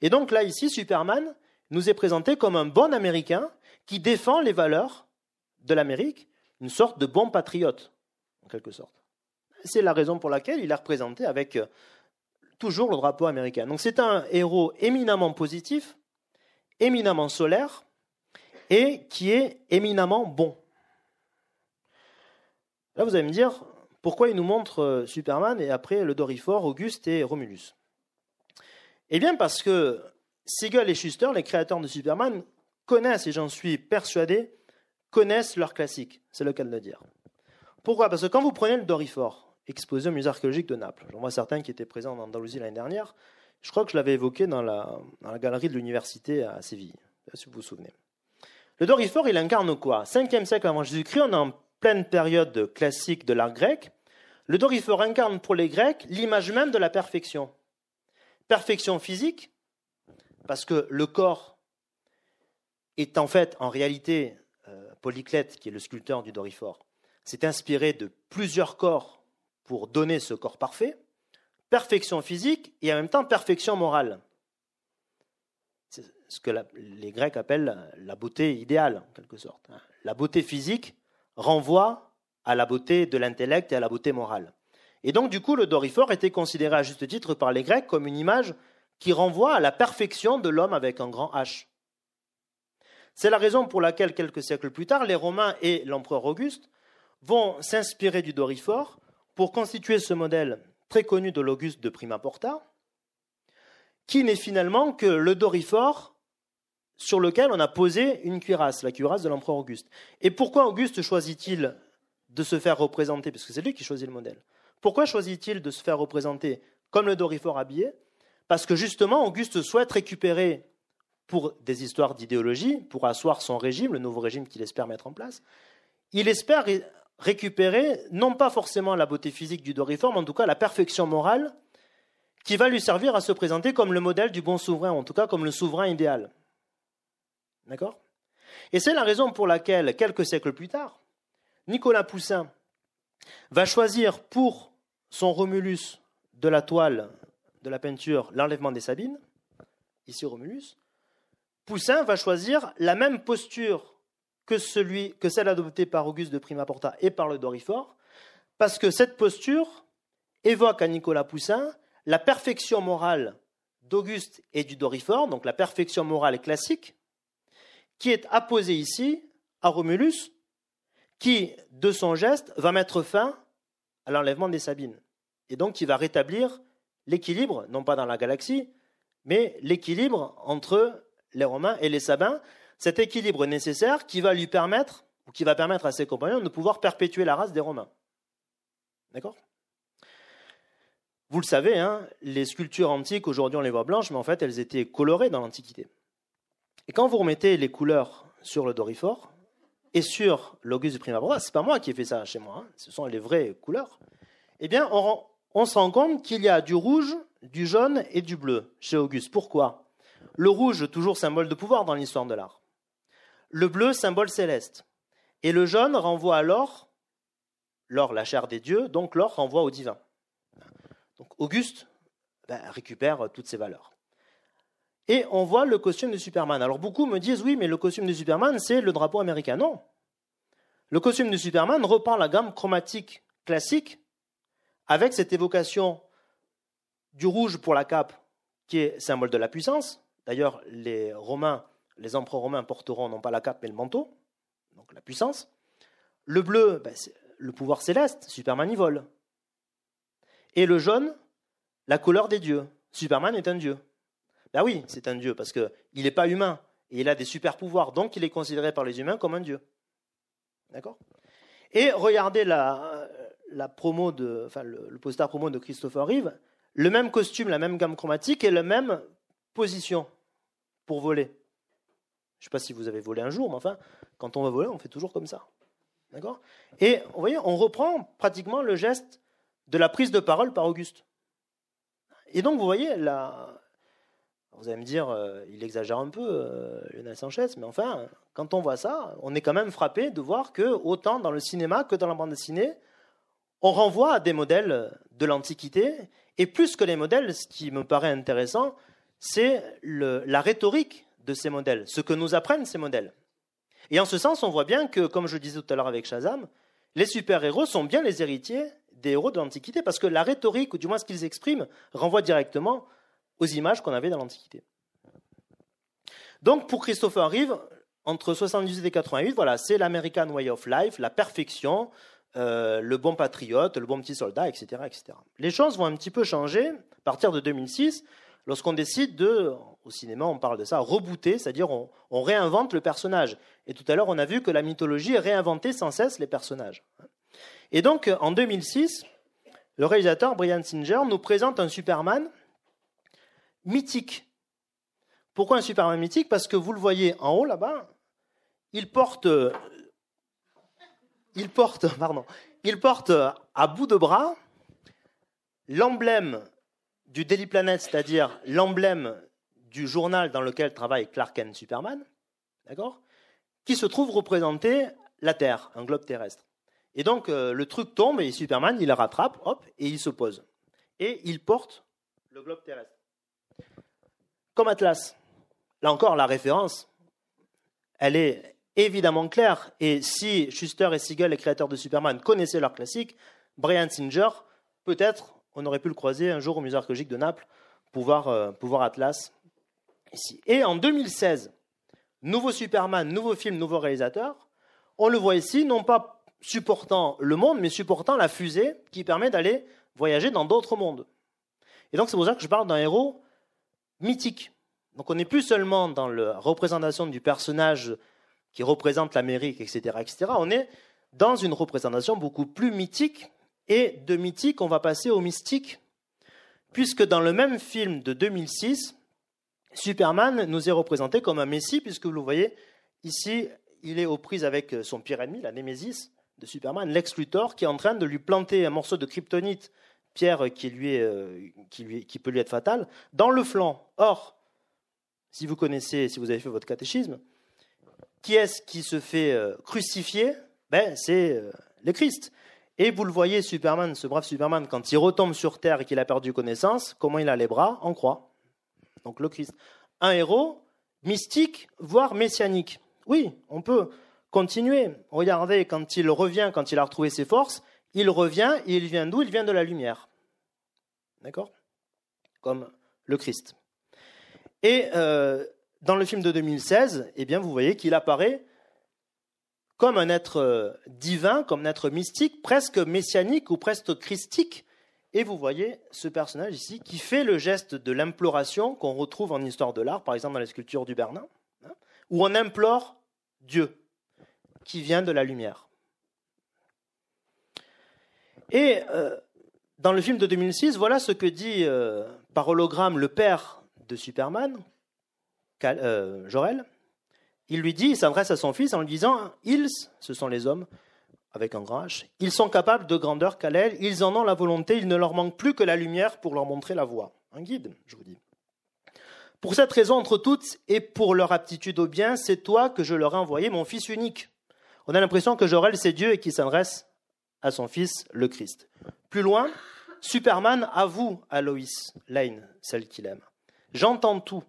Et donc là, ici, Superman nous est présenté comme un bon Américain qui défend les valeurs de l'Amérique, une sorte de bon patriote, en quelque sorte. C'est la raison pour laquelle il est représenté avec euh, toujours le drapeau américain. Donc c'est un héros éminemment positif, éminemment solaire, et qui est éminemment bon. Là, vous allez me dire, pourquoi il nous montre euh, Superman et après le Dorifor, Auguste et Romulus Eh bien parce que Siegel et Schuster, les créateurs de Superman, connaissent, et j'en suis persuadé, connaissent leur classique. C'est le cas de le dire. Pourquoi? Parce que quand vous prenez le Dorifor, exposé au musée archéologique de Naples, j'en vois certains qui étaient présents en Andalousie l'année dernière, je crois que je l'avais évoqué dans la, galerie de l'université à Séville, si vous vous souvenez. Le Dorifor, il incarne quoi? 5e siècle avant Jésus-Christ, on est en pleine période classique de l'art grec. Le Dorifor incarne pour les Grecs l'image même de la perfection. Perfection physique, parce que le corps est en fait, en réalité, euh, Polyclète, qui est le sculpteur du Dorifor, s'est inspiré de plusieurs corps pour donner ce corps parfait. Perfection physique et en même temps perfection morale. C'est ce que les Grecs appellent la beauté idéale, en quelque sorte. La beauté physique renvoie à la beauté de l'intellect et à la beauté morale. Et donc, du coup, le Dorifor était considéré à juste titre par les Grecs comme une image qui renvoie à la perfection de l'homme avec un grand H. C'est la raison pour laquelle, quelques siècles plus tard, les Romains et l'empereur Auguste vont s'inspirer du Dorifor pour constituer ce modèle très connu de l'Auguste de Prima Porta, qui n'est finalement que le Dorifor sur lequel on a posé une cuirasse, la cuirasse de l'empereur Auguste. Et pourquoi Auguste choisit-il de se faire représenter Parce que c'est lui qui choisit le modèle. Pourquoi choisit-il de se faire représenter comme le Dorifor habillé? Parce que justement, Auguste souhaite récupérer, pour des histoires d'idéologie, pour asseoir son régime, le nouveau régime qu'il espère mettre en place, il espère récupérer non pas forcément la beauté physique du Dorifor, mais en tout cas la perfection morale qui va lui servir à se présenter comme le modèle du bon souverain, en tout cas comme le souverain idéal. D'accord? Et c'est la raison pour laquelle, quelques siècles plus tard, Nicolas Poussin va choisir pour son Romulus de la toile de la peinture L'enlèvement des Sabines, ici Romulus, Poussin va choisir la même posture que, celle adoptée par Auguste de Prima Porta et par le Dorifor, parce que cette posture évoque à Nicolas Poussin la perfection morale d'Auguste et du Dorifor, donc la perfection morale classique, qui est apposée ici à Romulus, qui, de son geste, va mettre fin à l'enlèvement des Sabines, et donc qui va rétablir l'équilibre, non pas dans la galaxie, mais l'équilibre entre les Romains et les Sabins, cet équilibre nécessaire qui va lui permettre, ou qui va permettre à ses compagnons de pouvoir perpétuer la race des Romains. D'accord? Vous le savez, hein, les sculptures antiques, aujourd'hui on les voit blanches, mais en fait elles étaient colorées dans l'Antiquité. Et quand vous remettez les couleurs sur le Dorifor et sur l'Auguste du Primavera, c'est pas moi qui ai fait ça chez moi, hein, ce sont les vraies couleurs, eh bien on, on se rend compte qu'il y a du rouge, du jaune et du bleu chez Auguste. Pourquoi? Le rouge, toujours symbole de pouvoir dans l'histoire de l'art. Le bleu, symbole céleste. Et le jaune renvoie à l'or, l'or, la chair des dieux, donc l'or renvoie au divin. Donc Auguste ben, récupère toutes ces valeurs. Et on voit le costume de Superman. Alors beaucoup me disent oui, mais le costume de Superman, c'est le drapeau américain. Non. Le costume de Superman reprend la gamme chromatique classique avec cette évocation du rouge pour la cape, qui est symbole de la puissance. D'ailleurs, les Romains, les empereurs romains porteront non pas la cape, mais le manteau, donc la puissance. Le bleu, ben, c'est le pouvoir céleste, Superman y vole. Et le jaune, la couleur des dieux. Superman est un dieu. Ben oui, c'est un dieu, parce qu'il n'est pas humain, et il a des super pouvoirs, donc il est considéré par les humains comme un dieu. D'accord? Et regardez la, la promo de, le, poster promo de Christopher Reeve, le même costume, la même gamme chromatique et la même position pour voler. Je ne sais pas si vous avez volé un jour, mais enfin, quand on va voler, on fait toujours comme ça. D'accord? Et vous voyez, on reprend pratiquement le geste de la prise de parole par Auguste. Et donc, vous voyez, là, vous allez me dire, euh, il exagère un peu, euh, Lionel Sanchez, mais enfin, quand on voit ça, on est quand même frappé de voir que, autant dans le cinéma que dans la bande dessinée, on renvoie à des modèles de l'Antiquité, et plus que les modèles, ce qui me paraît intéressant, c'est la rhétorique de ces modèles, ce que nous apprennent ces modèles. Et en ce sens, on voit bien que, comme je disais tout à l'heure avec Shazam, les super-héros sont bien les héritiers des héros de l'Antiquité, parce que la rhétorique, ou du moins ce qu'ils expriment, renvoie directement aux images qu'on avait dans l'Antiquité. Donc pour Christopher Reeve, entre 78 et 88, voilà, c'est l'American Way of Life, la perfection, euh, le bon patriote, le bon petit soldat, etc., etc. Les choses vont un petit peu changer à partir de 2006, lorsqu'on décide de, au cinéma on parle de ça, rebooter, c'est-à-dire on, on, réinvente le personnage. Et tout à l'heure on a vu que la mythologie réinventait sans cesse les personnages. Et donc en 2006, le réalisateur Brian Singer nous présente un Superman mythique. Pourquoi un Superman mythique Parce que vous le voyez en haut là-bas, il porte, il porte, pardon, il porte à bout de bras l'emblème du Daily Planet, c'est-à-dire l'emblème du journal dans lequel travaille Clark Kent Superman, d'accord, qui se trouve représenter la Terre, un globe terrestre. Et donc euh, le truc tombe et Superman il la rattrape, hop, et il se pose. Et il porte le globe terrestre comme Atlas. Là encore, la référence, elle est évidemment claire. Et si Schuster et Siegel, les créateurs de Superman, connaissaient leur classique, Brian Singer, peut-être, on aurait pu le croiser un jour au musée archéologique de Naples pour voir, euh, Atlas ici. Et en 2016, nouveau Superman, nouveau film, nouveau réalisateur, on le voit ici, non pas supportant le monde, mais supportant la fusée qui permet d'aller voyager dans d'autres mondes. Et donc c'est pour ça que je parle d'un héros mythique. Donc on n'est plus seulement dans la représentation du personnage qui représente l'Amérique, etc., etc. On est dans une représentation beaucoup plus mythique. Et de mythique, on va passer au mystique, puisque dans le même film de 2006, Superman nous est représenté comme un messie, puisque vous le voyez, ici, il est aux prises avec son pire ennemi, la Némésis de Superman, Lex Luthor, qui est en train de lui planter un morceau de kryptonite pierre qui, lui euh, qui, peut lui être fatale, dans le flanc. Or, si vous connaissez, si vous avez fait votre catéchisme, qui est-ce qui se fait euh, crucifier? Ben, C'est euh, le Christ. Et vous le voyez, Superman, ce brave Superman, quand il retombe sur Terre et qu'il a perdu connaissance, comment il a les bras? En croix. Donc le Christ. Un héros mystique, voire messianique. Oui, on peut continuer. Regardez, quand il revient, quand il a retrouvé ses forces, il revient il vient d'où? Il vient de la lumière. D'accord? Comme le Christ. Et euh, dans le film de 2016, eh bien, vous voyez qu'il apparaît comme un être euh, divin, comme un être mystique, presque messianique ou presque christique. Et vous voyez ce personnage ici qui fait le geste de l'imploration qu'on retrouve en histoire de l'art, par exemple dans les sculptures du Bernin, hein, où on implore Dieu qui vient de la lumière. Et euh, dans le film de 2006, voilà ce que dit euh, par hologramme le père de Superman, euh, Jorel. Il lui dit, il s'adresse à son fils en lui disant Ils, ce sont les hommes, avec un grand H, ils sont capables de grandeur qu'Alel, ils en ont la volonté, il ne leur manque plus que la lumière pour leur montrer la voie. Un guide, je vous dis. Pour cette raison, entre toutes, et pour leur aptitude au bien, c'est toi que je leur ai envoyé, mon fils unique. On a l'impression que Jorel, c'est Dieu et qu'il s'adresse à son fils, le Christ. Plus loin, Superman avoue à Lois Lane, celle qu'il aime. J'entends tout.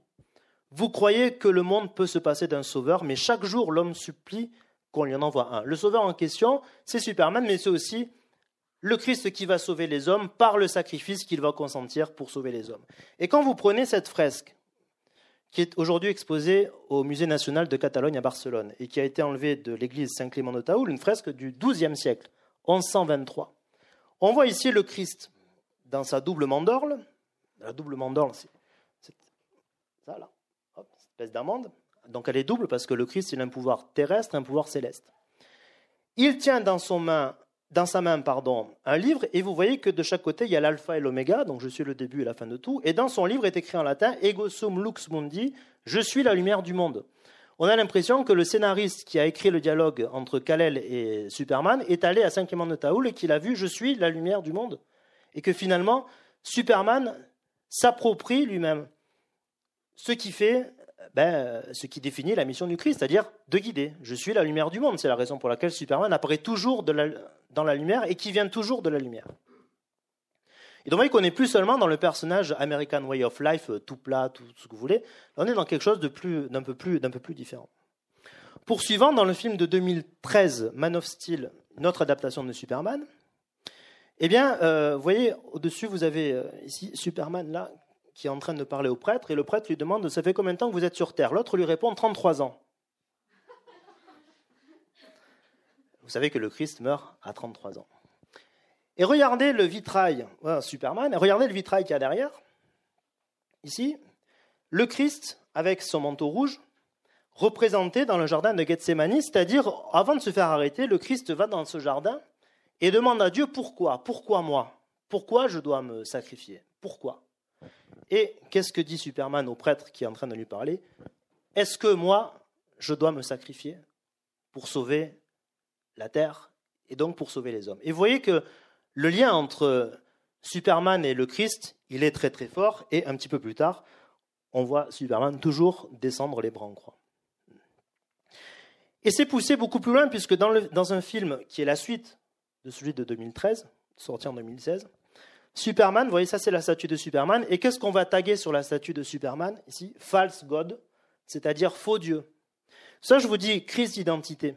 Vous croyez que le monde peut se passer d'un sauveur, mais chaque jour l'homme supplie qu'on lui en envoie un. Le sauveur en question, c'est Superman, mais c'est aussi le Christ qui va sauver les hommes par le sacrifice qu'il va consentir pour sauver les hommes. Et quand vous prenez cette fresque, qui est aujourd'hui exposée au Musée national de Catalogne à Barcelone et qui a été enlevée de l'église Saint-Clément de Taoul, une fresque du XIIe siècle, 1123. On voit ici le Christ dans sa double mandorle. La double mandorle, c'est ça là, hop, cette espèce d'amande. Donc elle est double parce que le Christ, il a un pouvoir terrestre un pouvoir céleste. Il tient dans, son main, sa main pardon, un livre et vous voyez que de chaque côté, il y a l'alpha et l'oméga, donc je suis le début et la fin de tout. Et dans son livre est écrit en latin Ego sum lux mundi, je suis la lumière du monde on a l'impression que le scénariste qui a écrit le dialogue entre Kal-El et Superman est allé à Saint-Clément de Taoul et qu'il a vu Je suis la lumière du monde. Et que finalement, Superman s'approprie lui-même ce qui fait, ben, ce qui définit la mission du Christ, c'est-à-dire de guider. Je suis la lumière du monde. C'est la raison pour laquelle Superman apparaît toujours dans la lumière et qui vient toujours de la lumière. Et donc, vous qu'on n'est plus seulement dans le personnage American Way of Life, euh, tout plat, tout ce que vous voulez. on est dans quelque chose d'un peu, plus, peu plus différent. Poursuivant, dans le film de 2013, Man of Steel, notre adaptation de Superman, eh bien, euh, vous voyez, au-dessus, vous avez euh, ici Superman, là, qui est en train de parler au prêtre, et le prêtre lui demande Ça fait combien de temps que vous êtes sur Terre? L'autre lui répond 33 ans. Vous savez que le Christ meurt à 33 ans. Et regardez le vitrail, Superman, regardez le vitrail qu'il y a derrière. Ici, le Christ avec son manteau rouge, représenté dans le jardin de Gethsemane, c'est-à-dire avant de se faire arrêter, le Christ va dans ce jardin et demande à Dieu pourquoi? Pourquoi moi? Pourquoi je dois me sacrifier? Pourquoi? Et qu'est-ce que dit Superman au prêtre qui est en train de lui parler? Est-ce que moi, je dois me sacrifier pour sauver la terre et donc pour sauver les hommes? Et voyez que le lien entre Superman et le Christ, il est très très fort, et un petit peu plus tard, on voit Superman toujours descendre les bras en croix. Et c'est poussé beaucoup plus loin, puisque dans, un film qui est la suite de celui de 2013, sorti en 2016, Superman, vous voyez, ça c'est la statue de Superman, et qu'est-ce qu'on va taguer sur la statue de Superman ici? False God, c'est-à-dire faux Dieu. Ça, je vous dis, crise d'identité.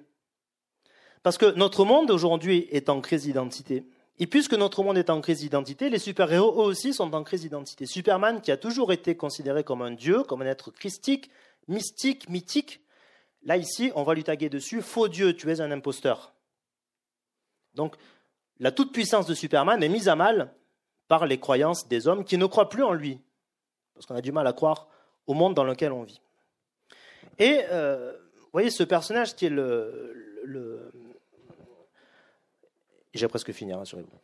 Parce que notre monde aujourd'hui est en crise d'identité. Et puisque notre monde est en crise d'identité, les super-héros eux aussi sont en crise d'identité. Superman, qui a toujours été considéré comme un dieu, comme un être christique, mystique, mythique, là ici, on va lui taguer dessus Faux Dieu, tu es un imposteur. Donc, la toute-puissance de Superman est mise à mal par les croyances des hommes qui ne croient plus en lui, parce qu'on a du mal à croire au monde dans lequel on vit. Et euh, vous voyez, ce personnage qui est le, le j'ai presque fini, rassurez-vous,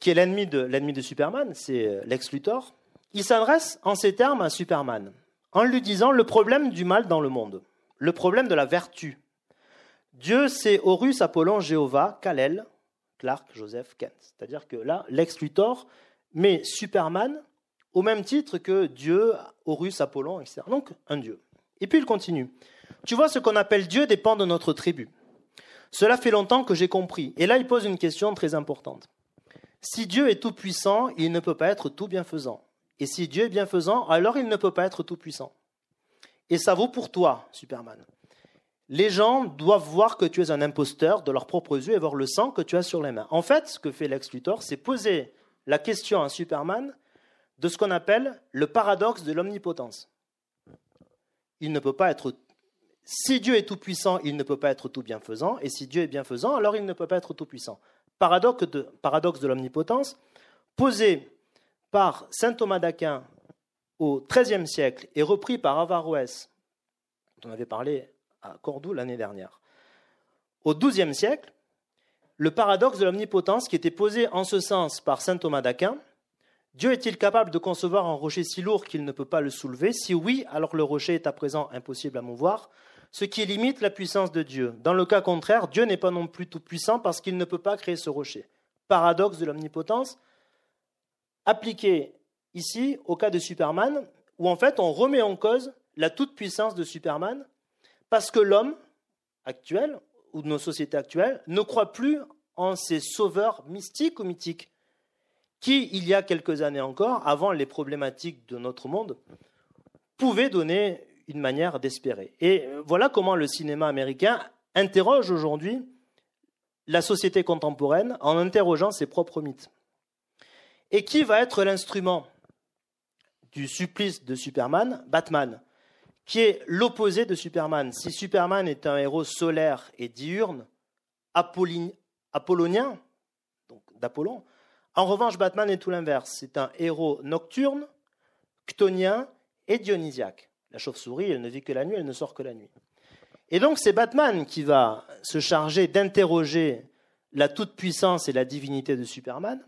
qui est l'ennemi de, l'ennemi de Superman, c'est euh, Lex Luthor, il s'adresse en ces termes à Superman, en lui disant le problème du mal dans le monde, le problème de la vertu. Dieu, c'est Horus, Apollon, Jéhovah, Kalel, Clark, Joseph, Kent. C'est-à-dire que là, Lex Luthor met Superman au même titre que Dieu, Horus, Apollon, etc. Donc, un Dieu. Et puis il continue. Tu vois, ce qu'on appelle Dieu dépend de notre tribu. Cela fait longtemps que j'ai compris. Et là, il pose une question très importante. Si Dieu est tout-puissant, il ne peut pas être tout bienfaisant. Et si Dieu est bienfaisant, alors il ne peut pas être tout-puissant. Et ça vaut pour toi, Superman. Les gens doivent voir que tu es un imposteur de leurs propres yeux et voir le sang que tu as sur les mains. En fait, ce que fait Lex Luthor, c'est poser la question à Superman de ce qu'on appelle le paradoxe de l'omnipotence. Il ne peut pas être si Dieu est tout-puissant, il ne peut pas être tout bienfaisant, et si Dieu est bienfaisant, alors il ne peut pas être tout-puissant. Paradoxe de, paradoxe de l'omnipotence, posé par saint Thomas d'Aquin au XIIIe siècle et repris par Averroès, dont on avait parlé à Cordoue l'année dernière. Au XIIe siècle, le paradoxe de l'omnipotence qui était posé en ce sens par saint Thomas d'Aquin, Dieu est-il capable de concevoir un rocher si lourd qu'il ne peut pas le soulever? Si oui, alors le rocher est à présent impossible à mouvoir ce qui limite la puissance de Dieu. Dans le cas contraire, Dieu n'est pas non plus tout puissant parce qu'il ne peut pas créer ce rocher. Paradoxe de l'omnipotence, appliqué ici au cas de Superman, où en fait on remet en cause la toute-puissance de Superman parce que l'homme actuel, ou nos sociétés actuelles, ne croit plus en ces sauveurs mystiques ou mythiques, qui, il y a quelques années encore, avant les problématiques de notre monde, pouvaient donner une manière d'espérer. Et voilà comment le cinéma américain interroge aujourd'hui la société contemporaine en interrogeant ses propres mythes. Et qui va être l'instrument du supplice de Superman? Batman, qui est l'opposé de Superman. Si Superman est un héros solaire et diurne, apollonien, donc d'Apollon, en revanche, Batman est tout l'inverse. C'est un héros nocturne, chtonien et dionysiaque. La chauve-souris, elle ne vit que la nuit, elle ne sort que la nuit. Et donc c'est Batman qui va se charger d'interroger la toute-puissance et la divinité de Superman.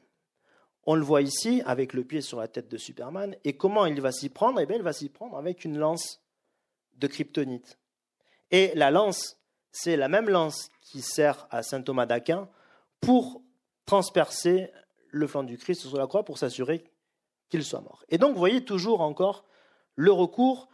On le voit ici avec le pied sur la tête de Superman. Et comment il va s'y prendre? Eh bien, il va s'y prendre avec une lance de kryptonite. Et la lance, c'est la même lance qui sert à saint Thomas d'Aquin pour transpercer le flanc du Christ sur la croix pour s'assurer qu'il soit mort. Et donc, vous voyez toujours encore le recours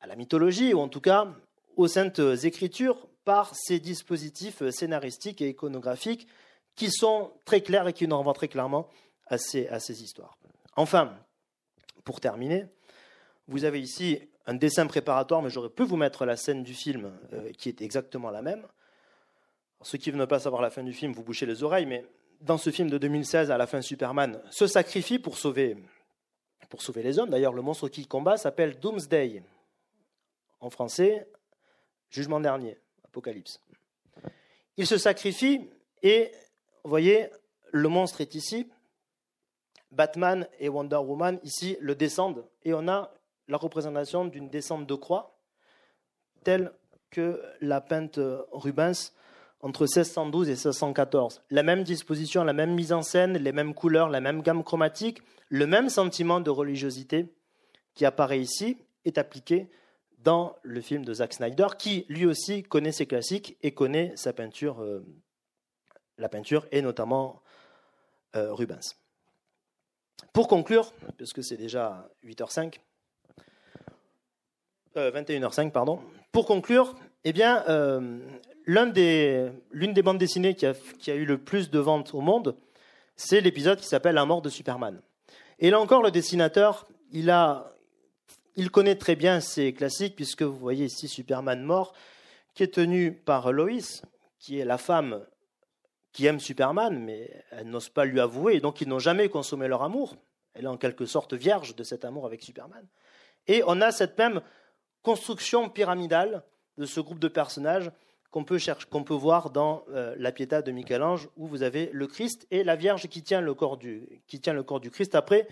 à la mythologie, ou en tout cas aux saintes écritures, par ces dispositifs scénaristiques et iconographiques qui sont très clairs et qui nous renvoient très clairement à ces, à ces histoires. Enfin, pour terminer, vous avez ici un dessin préparatoire, mais j'aurais pu vous mettre la scène du film euh, qui est exactement la même. ceux qui ne veulent pas savoir la fin du film, vous bouchez les oreilles, mais dans ce film de 2016, à la fin, Superman se sacrifie pour sauver, pour sauver les hommes. D'ailleurs, le monstre qu'il combat s'appelle Doomsday. En français, Jugement dernier, Apocalypse. Il se sacrifie et, vous voyez, le monstre est ici. Batman et Wonder Woman, ici, le descendent. Et on a la représentation d'une descente de croix, telle que la peinte Rubens entre 1612 et 1614. La même disposition, la même mise en scène, les mêmes couleurs, la même gamme chromatique, le même sentiment de religiosité qui apparaît ici est appliqué dans le film de Zack Snyder, qui lui aussi connaît ses classiques et connaît sa peinture, euh, la peinture et notamment euh, Rubens. Pour conclure, puisque c'est déjà 8h05, 21h05, euh, pardon. Pour conclure, eh bien, l'une des, des, bandes dessinées qui a, eu le plus de ventes au monde, c'est l'épisode qui s'appelle La mort de Superman. Et là encore, le dessinateur, il, il connaît très bien ces classiques, puisque vous voyez ici Superman mort, qui est tenu par Lois, qui est la femme qui aime Superman, mais elle n'ose pas lui avouer, et donc ils n'ont jamais consommé leur amour. Elle est en quelque sorte vierge de cet amour avec Superman. Et on a cette même construction pyramidale de ce groupe de personnages qu'on peut, voir dans euh, la Pietà de Michel-Ange, où vous avez le Christ et la Vierge qui tient le corps du, qui tient le corps du Christ après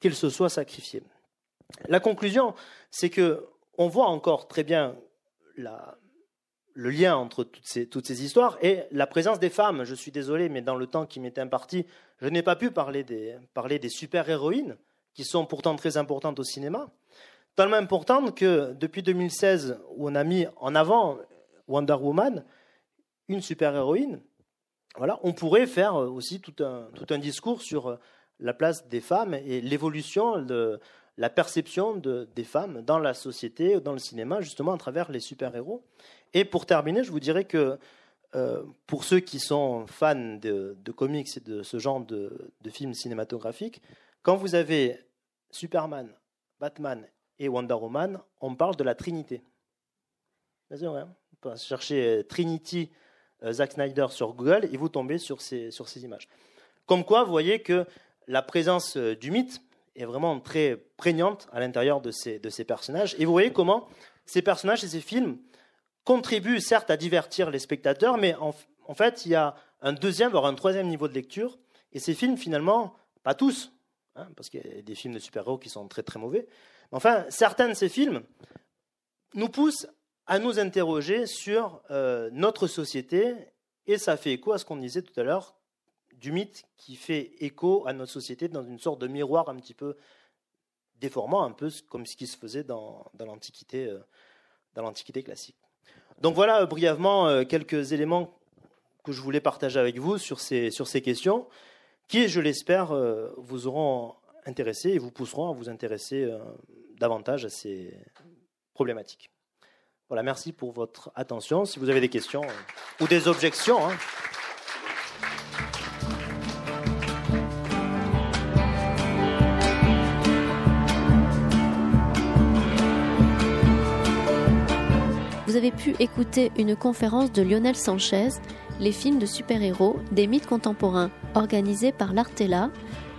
qu'il se soit sacrifié. La conclusion, c'est que on voit encore très bien le lien entre toutes ces, toutes ces, histoires et la présence des femmes. Je suis désolé, mais dans le temps qui m'était imparti, je n'ai pas pu parler des, parler des super-héroïnes, qui sont pourtant très importantes au cinéma. Tellement importantes que depuis 2016, où on a mis en avant Wonder Woman, une super-héroïne, voilà, on pourrait faire aussi tout un, tout un discours sur la place des femmes et l'évolution de la perception de, des femmes dans la société, dans le cinéma, justement à travers les super-héros. Et pour terminer, je vous dirais que euh, pour ceux qui sont fans de, comics et de ce genre de, films cinématographiques, quand vous avez Superman, Batman et Wonder Woman, on parle de la Trinité. Hein chercher euh, Trinity euh, Zack Snyder sur Google et vous tombez sur ces, sur ces images. Comme quoi, vous voyez que la présence euh, du mythe est vraiment très prégnante à l'intérieur de ces, de ces personnages. Et vous voyez comment ces personnages et ces films contribuent certes à divertir les spectateurs, mais en, en fait, il y a un deuxième, voire un troisième niveau de lecture. Et ces films, finalement, pas tous, hein, parce qu'il y a des films de super-héros qui sont très très mauvais, mais enfin, certains de ces films nous poussent à nous interroger sur euh, notre société, et ça fait écho à ce qu'on disait tout à l'heure du mythe qui fait écho à notre société dans une sorte de miroir un petit peu déformant, un peu comme ce qui se faisait dans, dans l'Antiquité, euh, classique. Donc voilà euh, brièvement quelques éléments que je voulais partager avec vous sur ces, sur ces questions, qui, je l'espère, vous auront intéressé et vous pousseront à vous intéresser davantage à ces problématiques. Merci pour votre attention. Si vous avez des questions euh, ou des objections. Hein. Vous avez pu écouter une conférence de Lionel Sanchez, Les films de super-héros, des mythes contemporains, organisée par l'Artella,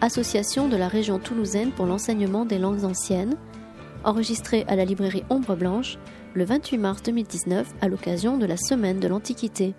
association de la région toulousaine pour l'enseignement des langues anciennes, enregistrée à la librairie Ombre Blanche le 28 mars 2019 à l'occasion de la Semaine de l'Antiquité.